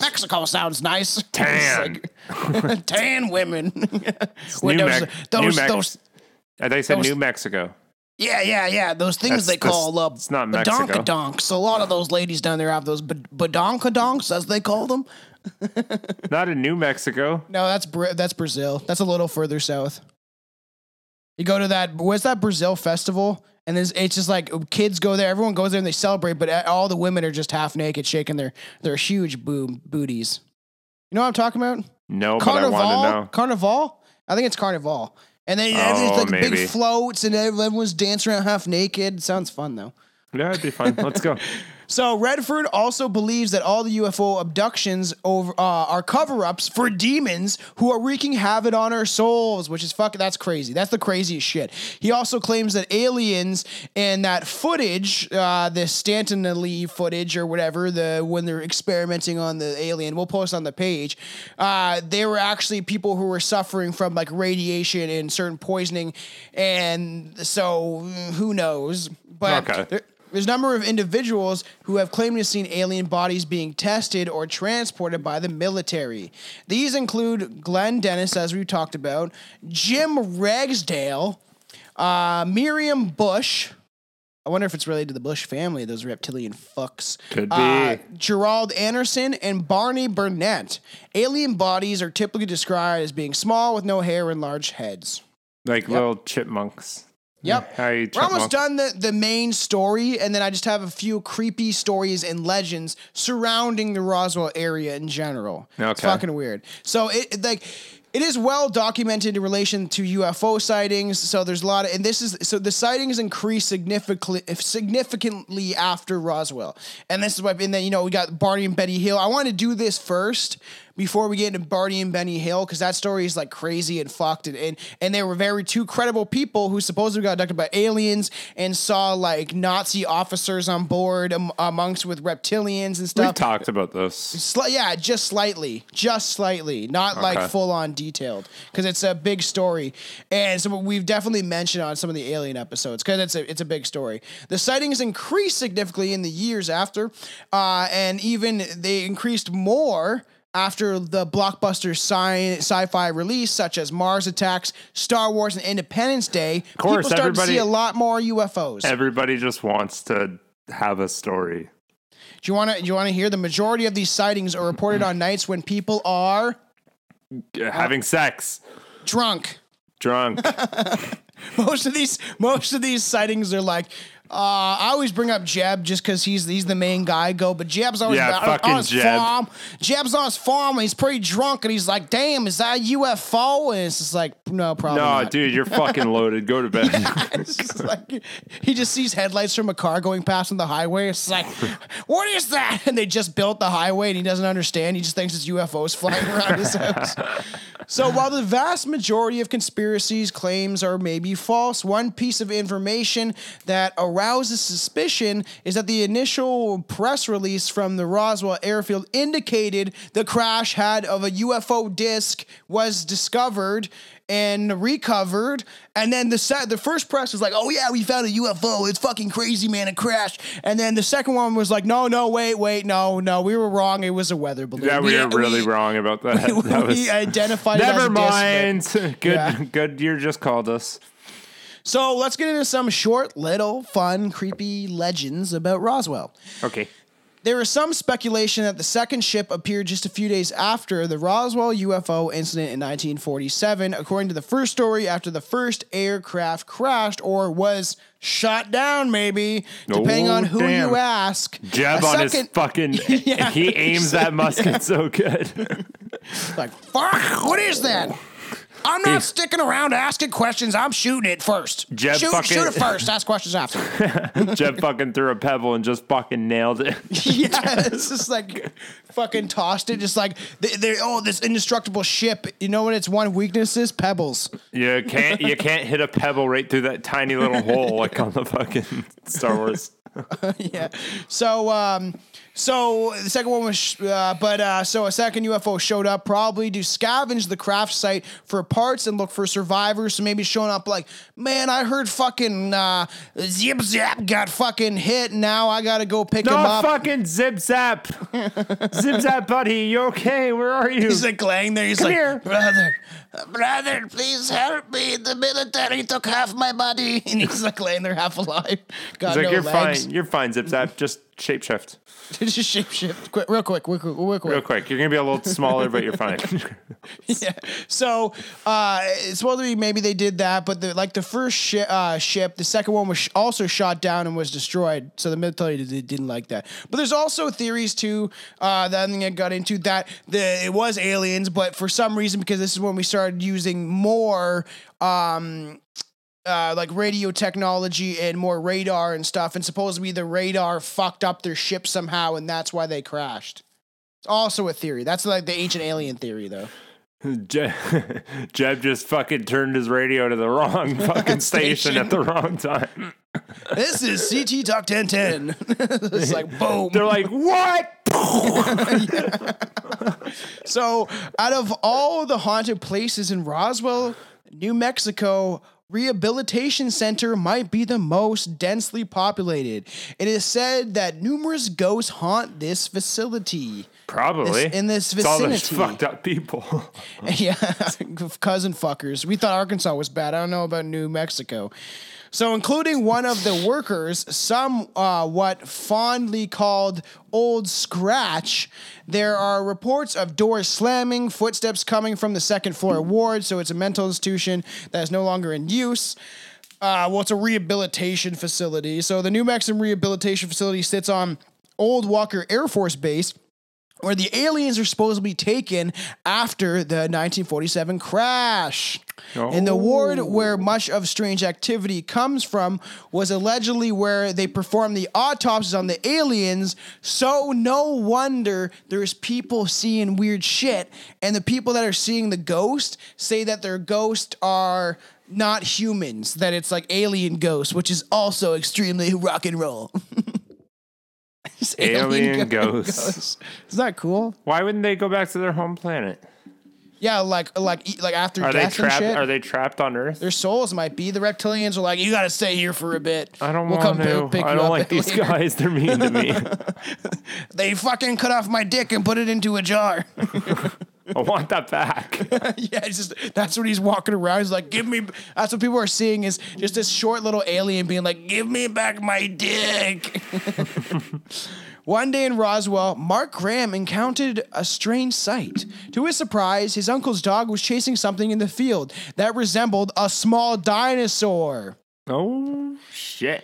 Mexico sounds nice. Tan. It's like- tan women. New those, Mex- those, New Mex- those, I think said Those- New Mexico. Yeah, yeah, yeah. Those things That's- they call uh, it's not Mexico. badonkadonks. A lot of those ladies down there have those bad- badonkadonks, as they call them. Not in New Mexico. No, that's that's Brazil. That's a little further south. You go to that what's that Brazil festival, and it's, it's just like kids go there. Everyone goes there and they celebrate, but all the women are just half naked, shaking their their huge boob booties. You know what I'm talking about? No, but I want to Carnival. know. Carnival. I think it's Carnival. And then Oh, there's like maybe. big floats, and everyone's dancing around half naked. Sounds fun though. Yeah, it'd be fun. Let's go. So Redford also believes that all the UFO abductions over uh, are cover-ups for demons who are wreaking havoc on our souls, which is fucking that's crazy. That's the craziest shit. He also claims that aliens and that footage, uh, the Stanton Lee footage or whatever, the when they're experimenting on the alien, we'll post on the page. Uh, they were actually people who were suffering from like radiation and certain poisoning, and so who knows? But Okay. There- there's a number of individuals who have claimed to have seen alien bodies being tested or transported by the military. These include Glenn Dennis, as we talked about, Jim Ragsdale, uh, Miriam Bush. I wonder if it's related to the Bush family, those reptilian fucks. Could be. Uh, Gerald Anderson and Barney Barnett. Alien bodies are typically described as being small with no hair and large heads. Like little chipmunks. Yep. Hey, We're almost done the, the main story, and then I just have a few creepy stories and legends surrounding the Roswell area in general. It's Okay. fucking weird. So it it, like it is well documented in relation to UFO sightings. So there's a lot of and this is so the sightings increased significantly significantly after Roswell. And this is why and then you know we got Barney and Betty Hill. I want to do this first before we get into Barney and Benny Hill because that story is like crazy and fucked and, and and they were very two credible people who supposedly got abducted by aliens and saw like Nazi officers on board am, amongst with reptilians and stuff. We've talked about this. Sli- yeah, just slightly, just slightly, not like full on detailed, because it's a big story, and so we've definitely mentioned on some of the alien episodes because it's a it's a big story. The sightings increased significantly in the years after, uh, and even they increased more. After the blockbuster sci- sci-fi release, such as Mars Attacks, Star Wars, and Independence Day, course, people started to see a lot more UFOs. Everybody just wants to have a story. do you want to? Do you want to hear the majority of these sightings are reported on nights when people are Having sex, drunk. drunk. most of these most of these sightings are like uh, I always bring up Jeb just because he's he's the main guy. Go, but Jeb's always Yeah, on, on his Jeb. farm. Jeb's on his farm and he's pretty drunk and he's like, "Damn, is that a UFO?" And it's just like, no, probably no, not. dude, you're fucking loaded. Go to bed. It's just like he just sees headlights from a car going past on the highway. It's like, what is that? And they just built the highway and he doesn't understand. He just thinks it's UFOs flying around his house. So while the vast majority of conspiracies claims are maybe false, one piece of information that arouses suspicion is that the initial press release from the Roswell airfield indicated the crash had of a UFO disc was discovered and recovered. And then the set, the first press was like, "Oh yeah, we found a UFO. It's fucking crazy, man. It crashed." And then the second one was like, "No, no, wait, wait, no, no, we were wrong. It was a weather balloon." yeah, we were really we- wrong about that. that was, we identified it as never mind. Good, Yeah. good. You just called us. So let's get into some short, little, fun, creepy legends about Roswell. Okay. There is some speculation that the second ship appeared just a few days after the Roswell UFO incident in 1947, according to the first story, after the first aircraft crashed or was shot down, maybe, depending Oh, on who damn. you ask. Jeb on his second- fucking. Yeah, he aims that musket so good. Like, fuck, what is that? I'm not sticking around asking questions. I'm shooting it first. Jeb shoot, fucking- shoot it first. Ask questions after. Jeb fucking threw a pebble and just fucking nailed it. yeah, it's just like fucking tossed it. Just like they, they oh, this indestructible ship. You know what its one weakness is? Pebbles. You can't. You can't hit a pebble right through that tiny little hole like on the fucking Star Wars. yeah. So, um, so the second one was, sh- uh, but uh, so a second UFO showed up probably to scavenge the craft site for parts and look for survivors. So maybe showing up like, man, I heard fucking uh, Zip Zap got fucking hit. Now I gotta go pick him No up. fucking zip zap, zip zap, buddy. You okay? Where are you? He's like laying there. He's Come like, here. brother, brother, please help me. The military took half my body, and he's like laying there half alive. Got He's like, no you're legs. fine. You're fine, zip zap. Just shapeshift Just shape shift, quick, real quick, real quick, real quick. real quick. You're gonna be a little smaller, but you're fine. yeah. So uh, it's supposed to be maybe they did that, but the, like the first shi uh, ship, the second one was sh- also shot down and was destroyed. So the military did, didn't like that. But there's also theories too uh, that I think I got into that the it was aliens, but for some reason because this is when we started using more. Um, uh, like radio technology and more radar and stuff, and supposedly the radar fucked up their ship somehow, and that's why they crashed. It's also a theory. That's like the ancient alien theory, though. Jeb, Jeb just fucking turned his radio to the wrong fucking station at the wrong time. This is CT Talk 1010. it's like boom. They're like, what? So, out of all the haunted places in Roswell, New Mexico, Rehabilitation Center might be the most densely populated. It is said that numerous ghosts haunt this facility. Probably This- in this It's all those fucked up people. Yeah, cousin fuckers. We thought Arkansas was bad. I don't know about New Mexico. So, including one of the workers, some uh, what fondly called Old Scratch, there are reports of doors slamming, footsteps coming from the second floor ward. So, it's a mental institution that is no longer in use. uh, well, it's a rehabilitation facility. So the New Mexican Rehabilitation Facility sits on Old Walker Air Force Base, where the aliens are supposed to be taken after the 1947 crash. And the ward oh. where much of strange activity comes from was allegedly where they performed the autopsies on the aliens. So no wonder there's people seeing weird shit. And the people that are seeing the ghost say that their ghosts are not humans, that it's like alien ghosts, which is also extremely rock and roll. It's Alien go- ghosts. Isn't that cool? Why wouldn't they go back to their home planet? Yeah, like like like after Are they death and trapped? shit. Are they trapped on Earth? their souls might be. The reptilians are like, you gotta stay here for a bit. I don't we'll want come to. pick I don't like these later." guys. They're mean to me. They fucking cut off my dick and put it into a jar. I want that back. yeah, it's just that's what he's walking around. He's like, give me. That's what people are seeing is just this short little alien being like, give me back my dick. One day in Roswell, Mark Graham encountered a strange sight. To his surprise, his uncle's dog was chasing something in the field that resembled a small dinosaur. Oh shit!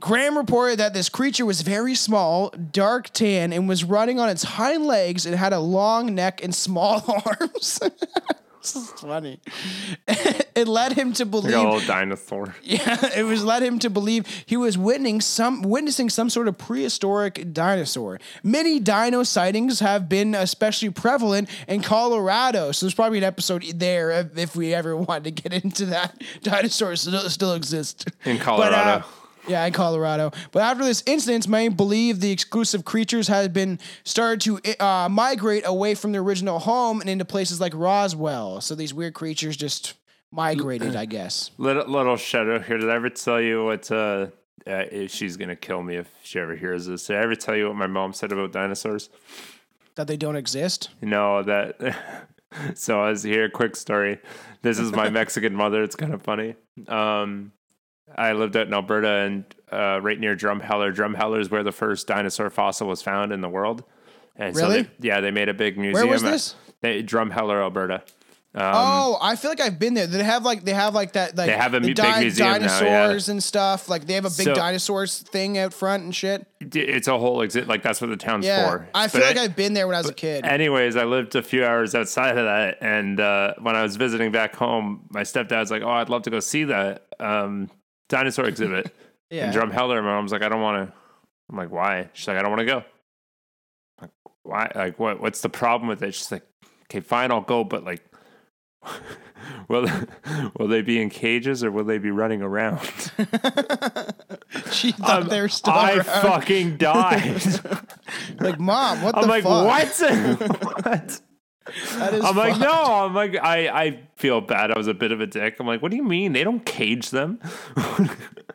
Graham reported that this creature was very small, dark tan, and was running on its hind legs and had a long neck and small arms. this is funny. it led him to Like believe a little dinosaur. yeah, it was led him to believe he was witnessing some witnessing some sort of prehistoric dinosaur. Many dino sightings have been especially prevalent in Colorado, so there's probably an episode there if, if we ever wanted to get into that. Dinosaurs still, still exist In But, uh, Colorado. Yeah, in Colorado. But after this incident, many believe the exclusive creatures had been started to uh, migrate away from their original home and into places like Roswell. So these weird creatures just migrated, I guess. Little little shadow here. Did I ever tell you what? Uh, uh, if she's gonna kill me if she ever hears this. Did I ever tell you what my mom said about dinosaurs? That they don't exist. No, that. so I was here. Quick story. This is my Mexican mother. It's kind of funny. Um, I lived out in Alberta and uh, right near Drumheller. Drumheller is where the first dinosaur fossil was found in the world. And so Really? they, yeah, they made a big museum. Where was this? They, Drumheller, Alberta. oh, I feel like I've been there. They have like they have like that like They have a the big museum now, yeah. dinosaurs and stuff. Like they have a big So- dinosaurs thing out front and shit. It's a whole exit. Like that's what the town's Yeah, for. I But feel like I- I've been there when I was a kid. Anyways, I lived a few hours outside of that, and uh, when I was visiting back home, my stepdad's like, "Oh, I'd love to go see that um, dinosaur exhibit." Yeah. And Drumheller, my mom's like, "I don't want to." I'm like, "Why?" She's like, "I don't want to go." I'm like, why? Like, what? What's the problem with it? She's like, "Okay, fine, I'll go, but like." Will will they be in cages or will they be running around? she thought they were still I around. fucking died. like mom. What I'm the like, fuck? what? what? I'm like, no. I'm like, I, I feel bad. I was a bit of a dick. I'm like, what do you mean? They don't cage them.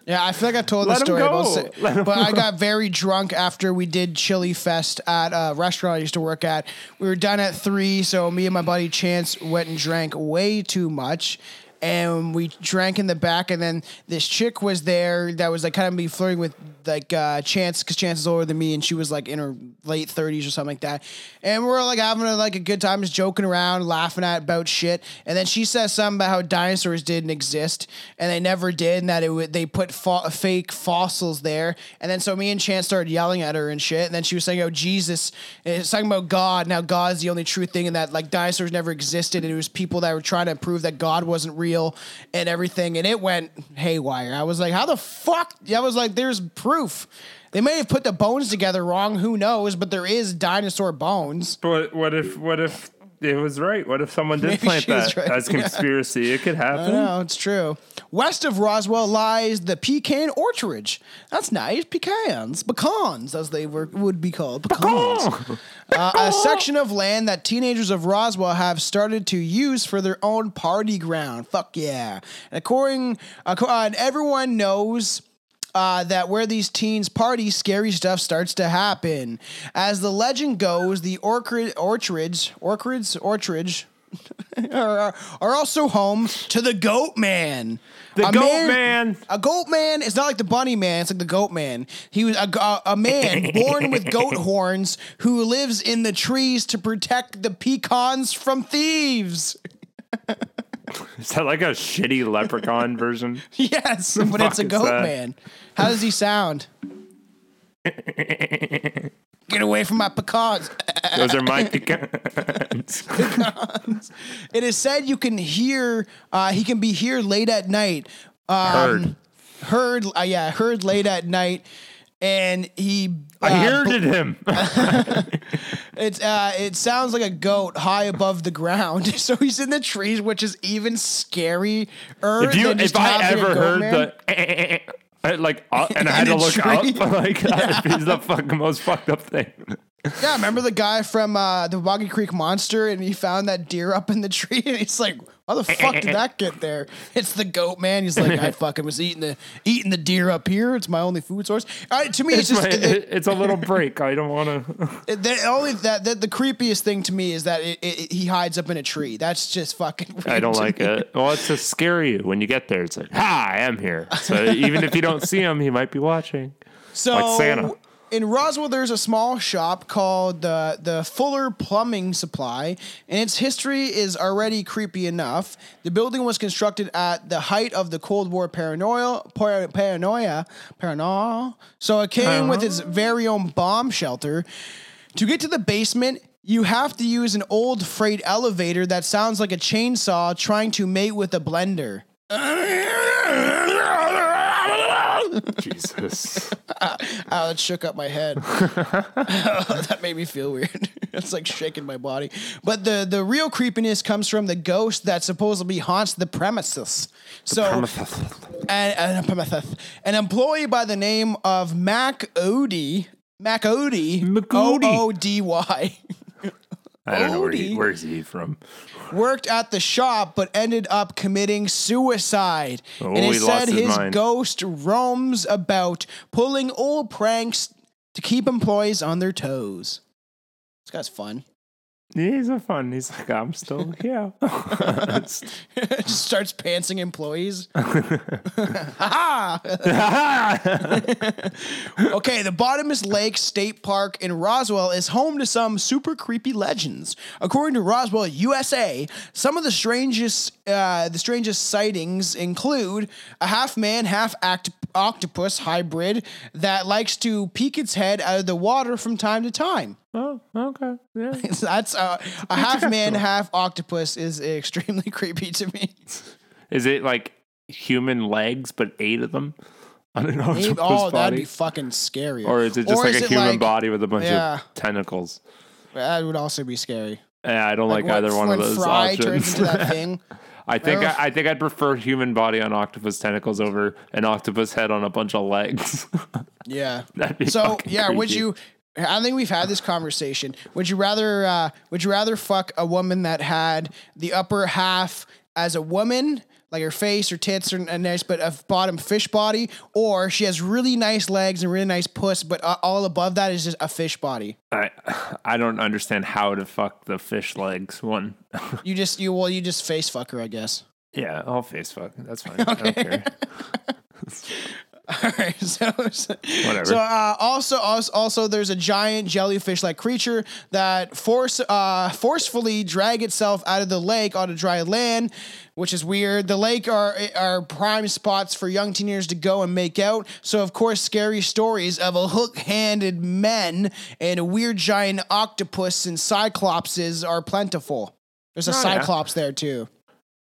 Yeah, I feel like I told the story, about sa- Let 'em but I got very drunk after we did Chili Fest at a restaurant I used to work at. We were done at three, so me and my buddy Chance went and drank way too much. And we drank in the back, and then this chick was there that was like kind of be flirting with like uh, Chance because Chance is older than me, and she was like in her late thirties or something like that. And we are like having a, like a good time, just joking around, laughing at about shit. And then she says something about how dinosaurs didn't exist, and they never did, and that it would they put fo- fake fossils there. And then so me and Chance started yelling at her and shit. And then she was saying, "Oh Jesus," and it's talking about God. Now God's the only true thing, and that like dinosaurs never existed, and it was people that were trying to prove that God wasn't real and everything. And it went haywire. I was like, "How the fuck?" I was like, "There's proof." They may have put the bones together wrong, who knows? But there is dinosaur bones. But what if, what if it was right? What if someone did Maybe plant that right. as conspiracy? It could I happen. know, it's true. West of Roswell lies the pecan orchard. That's nice. Pecans. Pecans, as they were, would be called. Pecans. Uh, a section of land that teenagers of Roswell have started to use for their own party ground. Fuck yeah. And according, uh, everyone knows uh, that where these teens party, scary stuff starts to happen. As the legend goes, the orchard, orchards, orchards, orchards are, are also home to the Goat Man. The A Goat Man. A Goat Man is not like the Bunny Man. It's like the Goat Man. He was a, a, a man born with goat horns who lives in the trees to protect the pecans from thieves. Is that like a shitty leprechaun version? Yes, but it's a goat man. How does he sound? Get away from my pecans. Those are my pecans. It is said you can hear. Uh, he can be here late at night. Um, Heard. Heard. Uh, yeah, heard late at night, and he. I uh, heard him. It's uh, it sounds like a goat high above the ground. So he's in the trees, which is even scarier. If you, than just if I ever heard man. the I, like, uh, and I had to look tree. up, like, it's the fucking most fucked up thing. Yeah, remember the guy from uh, the Boggy Creek Monster, and he found that deer up in the tree, and he's like, "How the fuck did that get there?" It's the goat man. He's like, "I fucking was eating the eating the deer up here. It's my only food source." To me, it's, It's, just my, the, it's a little break. I don't want to. the only that the, the creepiest thing to me is that it, it, he hides up in a tree. That's just fucking. I don't like me. it. Well, it's to scare you when you get there. It's like, ha, I am here. So even if you don't see him, he might be watching. So Like Santa. In Roswell, there's a small shop called the the Fuller Plumbing Supply, and its history is already creepy enough. The building was constructed at the height of the Cold War paranoia, par- paranoia, paranoia. So it came with its very own bomb shelter. To get to the basement. You have to use an old freight elevator that sounds like a chainsaw trying to mate with a blender. Jesus. Oh, that shook up my head. that made me feel weird. it's like shaking my body. But the the real creepiness comes from the ghost that supposedly haunts the premises. So and, and an employee by the name of Mac Odie, Mac Odie, O. O D Y. I don't know where he, where's he from. worked at the shop but ended up committing suicide. Oh, and it he said his his ghost roams about pulling old pranks to keep employees on their toes. This guy's fun. He's a fun. He's like, I'm still here. Just starts pantsing employees. Ha! Okay, the Bottomless Lake State Park in Roswell is home to some super creepy legends. According to Roswell USA, some of the strangest uh, the strangest sightings include a half man, half act- octopus hybrid that likes to peek its head out of the water from time to time. oh, okay. Yeah. That's uh, a half man, half octopus is extremely creepy to me. Is it like human legs, but eight of them on an octopus Maybe- oh, that'd be fucking scary. or is it just like a human like- body with a bunch Yeah. of tentacles? That would also be scary. Yeah, I don't like, what, either one of those Fry options. turns into that thing. I think Ugh. I, I think I'd prefer human body on octopus tentacles over an octopus head on a bunch of legs. Yeah. So yeah, would you? I think we've had this conversation. Would you rather? Uh, would you rather fuck a woman that had the upper half as a woman, like her face or tits or a nice, but a bottom fish body, or she has really nice legs and really nice puss, but uh, all above that is just a fish body? I I don't understand how to fuck the fish legs one. You just you well you just face fuck her, I guess. yeah, I'll face fuck. That's fine. I don't care. All right, so, so Whatever. So uh, also, also, also, there's a giant jellyfish-like creature that force uh, forcefully drag itself out of the lake onto dry land, which is weird. The lake are are prime spots for young teenagers to go and make out. So of course, scary stories of a hook-handed men and a weird giant octopus and cyclopses are plentiful. There's a Oh, yeah. cyclops there too.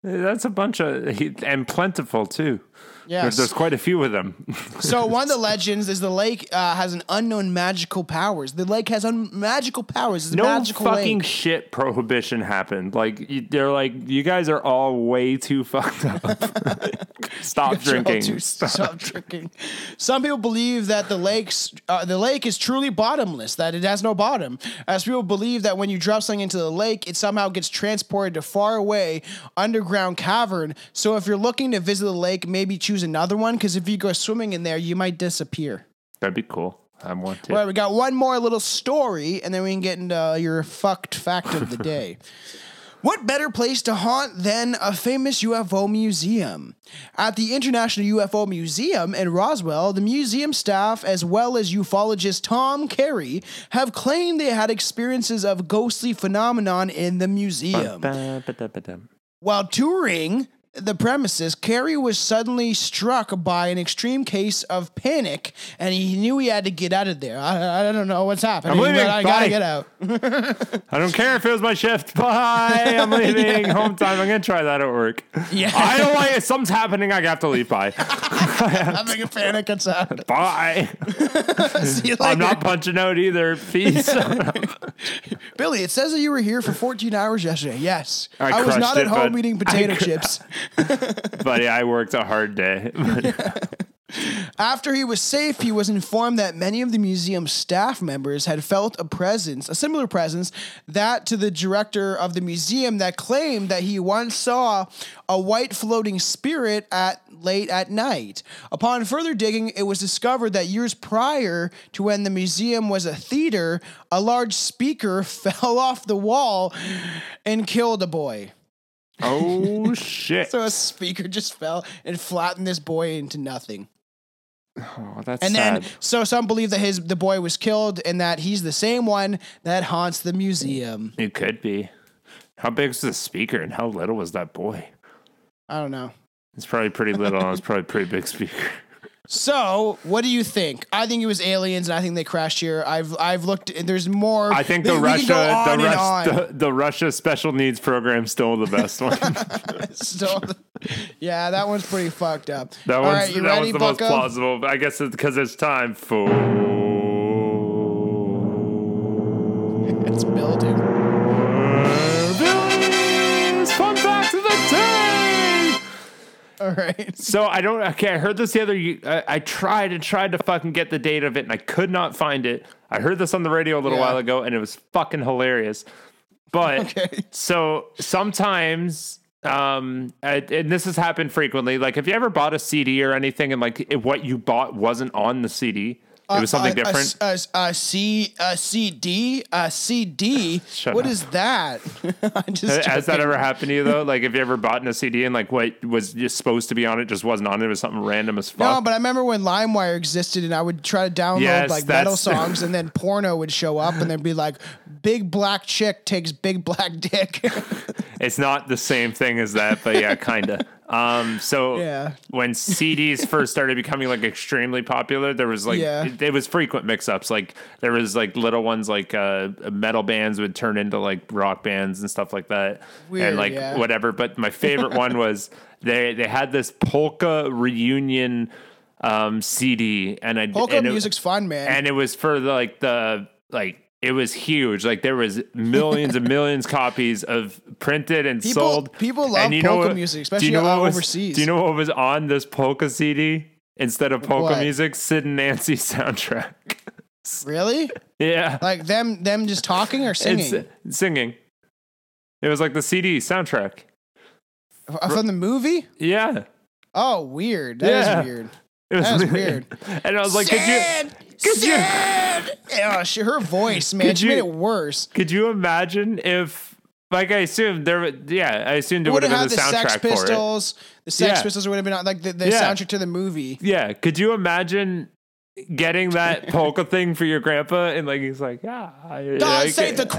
That's a bunch of and plentiful too. Yes. There's, there's quite a few of them. So one of the legends is the lake uh, has an unknown magical powers. The lake has un- magical powers. It's a no magical fucking lake. shit prohibition happened. Like you, they're like you guys are all way too fucked up. Stop drinking. too- Stop drinking. Some people believe that the lakes, uh, the lake is truly bottomless. That it has no bottom. As people believe that when you drop something into the lake, it somehow gets transported to far away underground cavern. So if you're looking to visit the lake, maybe choose another one because if you go swimming in there, you might disappear. That'd be cool. I want to. All right, we got one more little story, and then we can get into uh, your fucked fact of the day. What better place to haunt than a famous UFO museum? At the International UFO Museum in Roswell, the museum staff, as well as ufologist Tom Carey, have claimed they had experiences of ghostly phenomenon in the museum. While touring the premises, Carey was suddenly struck by an extreme case of panic, and he knew he had to get out of there. I, I don't know what's happening, I'm leaving. but I gotta get out. I don't care if it was my shift. Bye. I'm leaving. Home time. I'm gonna try that at work. Yeah. I don't like it. Something's happening. I have to leave. Bye. I'm having a panic attack. Bye. See you I'm not punching out either. Peace. Billy, it says that you were here for 14 hours yesterday. Yes. I I, was not at home eating I potato cr- chips. Buddy, I worked a hard day. After he was safe, he was informed that many of the museum staff members had felt a presence, a similar presence, that to the director of the museum that claimed that he once saw a white floating spirit at late at night. Upon further digging, it was discovered that years prior to when the museum was a theater, a large speaker fell off the wall and killed a boy. Oh shit. So a speaker just fell and flattened this boy into nothing. Oh, that's And then, so some believe that his the boy was killed and that he's the same one that haunts the museum. It could be. How big was the speaker and how little was that boy? I don't know. It's probably pretty little. It's probably a pretty big speaker. So, what do you think? I think it was aliens, and I think they crashed here. I've I've looked. There's more. I think the Russia, the, Rus- the, the Russia special needs program still the best one. Still- yeah, that one's pretty fucked up. That All one's right, that ready, was the most plausible. I guess it's because it's time for All right. So I don't. Okay, I heard this the other. I, I tried and tried to fucking get the date of it, and I could not find it. I heard this on the radio a little Yeah. while ago, and it was fucking hilarious. But Okay. so sometimes, um, and and this has happened frequently. Like, have you ever bought a CD or anything, and like it, what you bought wasn't on the CD? It was something Uh, a- a- different. C a CD a CD. Shut What up. is that? Has that ever happened to you though? Like, have you ever bought in a CD and like what was just supposed to be on it just wasn't on it? It was something random as fuck. No, but I remember when LimeWire existed, and I would try to download Yes, like metal songs, and then porno would show up, and there'd be like, "Big black chick takes big black dick." It's not the same thing as that, but yeah, kinda. Um, so Yeah. when CDs first started becoming like extremely popular, there was like Yeah. it, it was frequent mix-ups. Like there was like little ones like uh, metal bands would turn into like rock bands and stuff like that, Weird, and like yeah. whatever. But my favorite one was they they had this polka reunion um, CD, and I Polka and it- music's fun, man. and it was for the, like the like it was huge. Like there was millions and millions copies of printed and People- sold. people love and you know polka what- music, do especially you know what was- overseas. Do you know what was on this polka CD instead of polka What? music? Sid and Nancy soundtrack. really? yeah, Like them them just talking or singing It's singing. It was like the CD soundtrack. From the movie? Yeah, Oh, weird. That is Yeah. weird. it was That's weird. and I was like? Sid! could you- Sid! Oh, she, her voice, man, Could she made you- it worse. Could you imagine if, like, I assumed there? would- Yeah, I assumed it would have been the the Sex soundtrack for it. Pistols. The Sex Yeah. Pistols would have been like the, the Yeah. soundtrack to the movie. Yeah, could you imagine getting that polka thing for your grandpa? And like he's like, yeah, I, God save the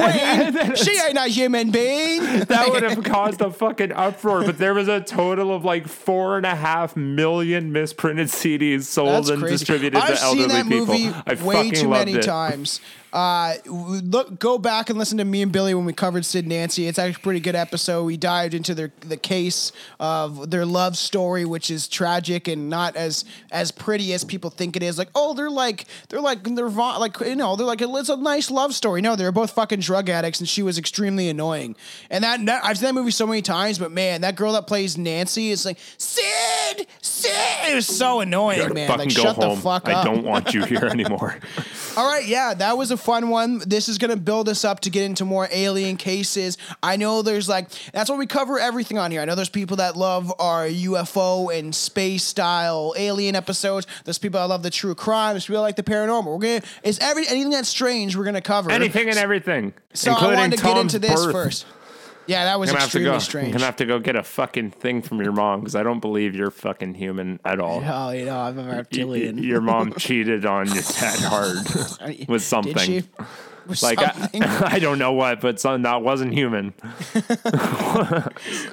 queen. she ain't a human being. that would have caused a fucking uproar. But there was a total of like four and a half million misprinted CDs sold That's and crazy. distributed I've to elderly seen that people. movie way too many it. times. Uh, look, go back and listen to me and Billy when we covered Sid Nancy. It's actually a pretty good episode. We dived into their the case of their love story, which is tragic and not as as pretty as people think it is. Like, oh, they're like they're like they're va- like you know they're like it's a nice love story. No, they're both fucking drug addicts, and she was extremely annoying. And that, that I've seen that movie so many times, but man, that girl that plays Nancy is like Sid, Sid. It was so annoying, man. Like, shut home. the fuck up. I don't want you here anymore. All right, yeah, that was a fun one. This is going to build us up to get into more alien cases. I know there's like, that's why we cover everything on here. I know there's people that love our UFO and space style alien episodes. There's people that love the true crime. There's people that like the paranormal. We're to, it's every, anything that's strange, we're going to cover. Anything and everything, So I wanted to get into this birth. first. Yeah, that was gonna have to extremely go. strange. I'm gonna have to go get a fucking thing from your mom because I don't believe you're fucking human at all. Oh, you know, I'm a Y- y- reptilian. Your mom cheated on you dad hard with something. Did she? Like I. I don't know what, but something that wasn't human.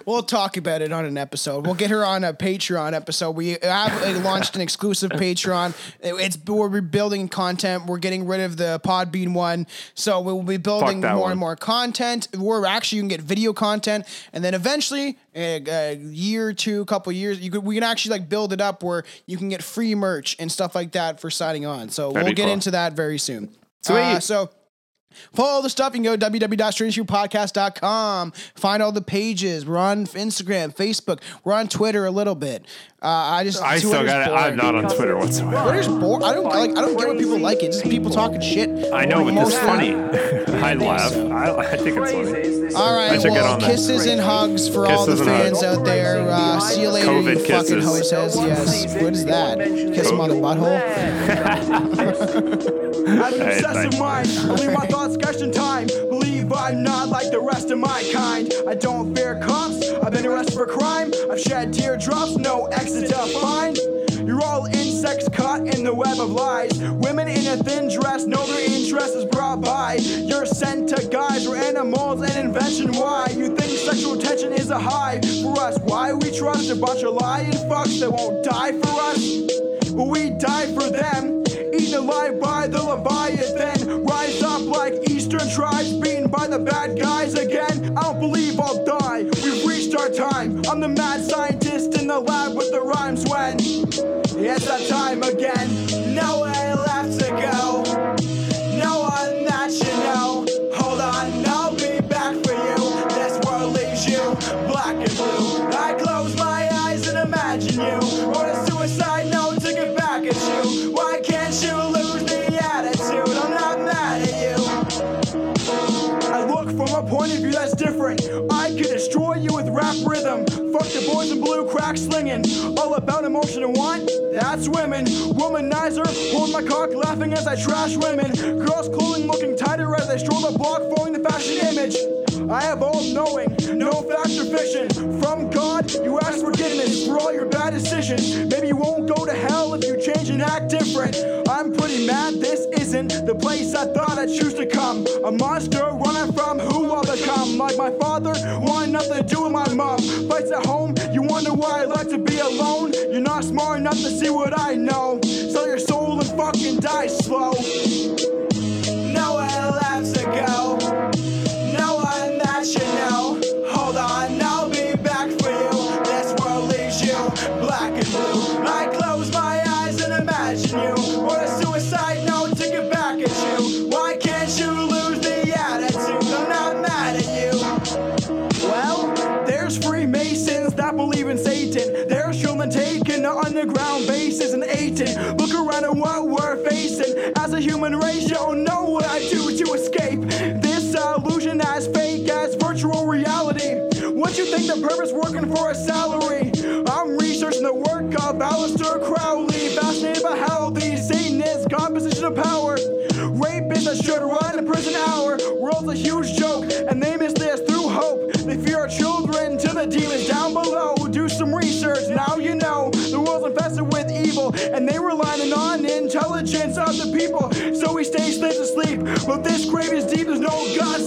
We'll talk about it on an episode. We'll get her on a Patreon episode. We have uh, launched an exclusive Patreon. It's we're rebuilding content. We're getting rid of the Podbean one, so we will be building more one. and more content. We're actually you can get video content, and then eventually, a, a year or two, couple years, you could we can actually like build it up where you can get free merch and stuff like that for signing on. So That'd we'll get cool. into that very soon. Sweet. Uh, so. Follow the stuff. You can go to www.strangeviewpodcast.com. Find all the pages. We're on Instagram, Facebook. We're on Twitter a little bit. Uh, I just I still got it. I'm not on Twitter whatsoever. Twitter's boring. I don't like. I don't get what people like. It's just people talking shit. I know, but this is Most- funny. I laugh. I, I think it's funny. All right. I should get Well, that. kisses and hugs for all the fans out there. Uh, see you later, COVID you fucking kisses. hoses. Yes. What is that? Kiss him on the butthole. Have an obsessive mind. Believe my thoughts question time. Believe I'm not like the rest of my kind. I don't fear cops. I've been arrested for crime. I've shed teardrops. No exit to find. You're all insects caught in the web of lies. Women in a thin dress no their interest is brought by. You're sent to guys or animals and invention. Why you think sexual tension is a high for us? Why we trust a bunch of lying fucks that won't die for us? But we die for them. Eaten alive by the Leviathan. Rise up like Eastern tribes, beaten by the bad guys again. I don't believe I'll die. We've reached our time. I'm the mad scientist in the lab with the rhymes when it's that time again. Fuck the boys in blue, crack slinging. All about emotion and want. That's women. Womanizer, hold my cock, laughing as I trash women. Girls' clothing looking tighter as I stroll the block, following the fashion image. I have all knowing, no fact or fiction. From God, you ask forgiveness for all your bad decisions. Maybe you won't go to hell if you change and act different. I'm pretty mad isn't the place I thought I'd choose to come. A monster running from who I'll become. Like my father, wanting nothing to do with my mom. Fights at home, you wonder why I like to be alone. You're not smart enough to see what I know. Sell your soul and fucking die slow. But this grave is deep, there's no God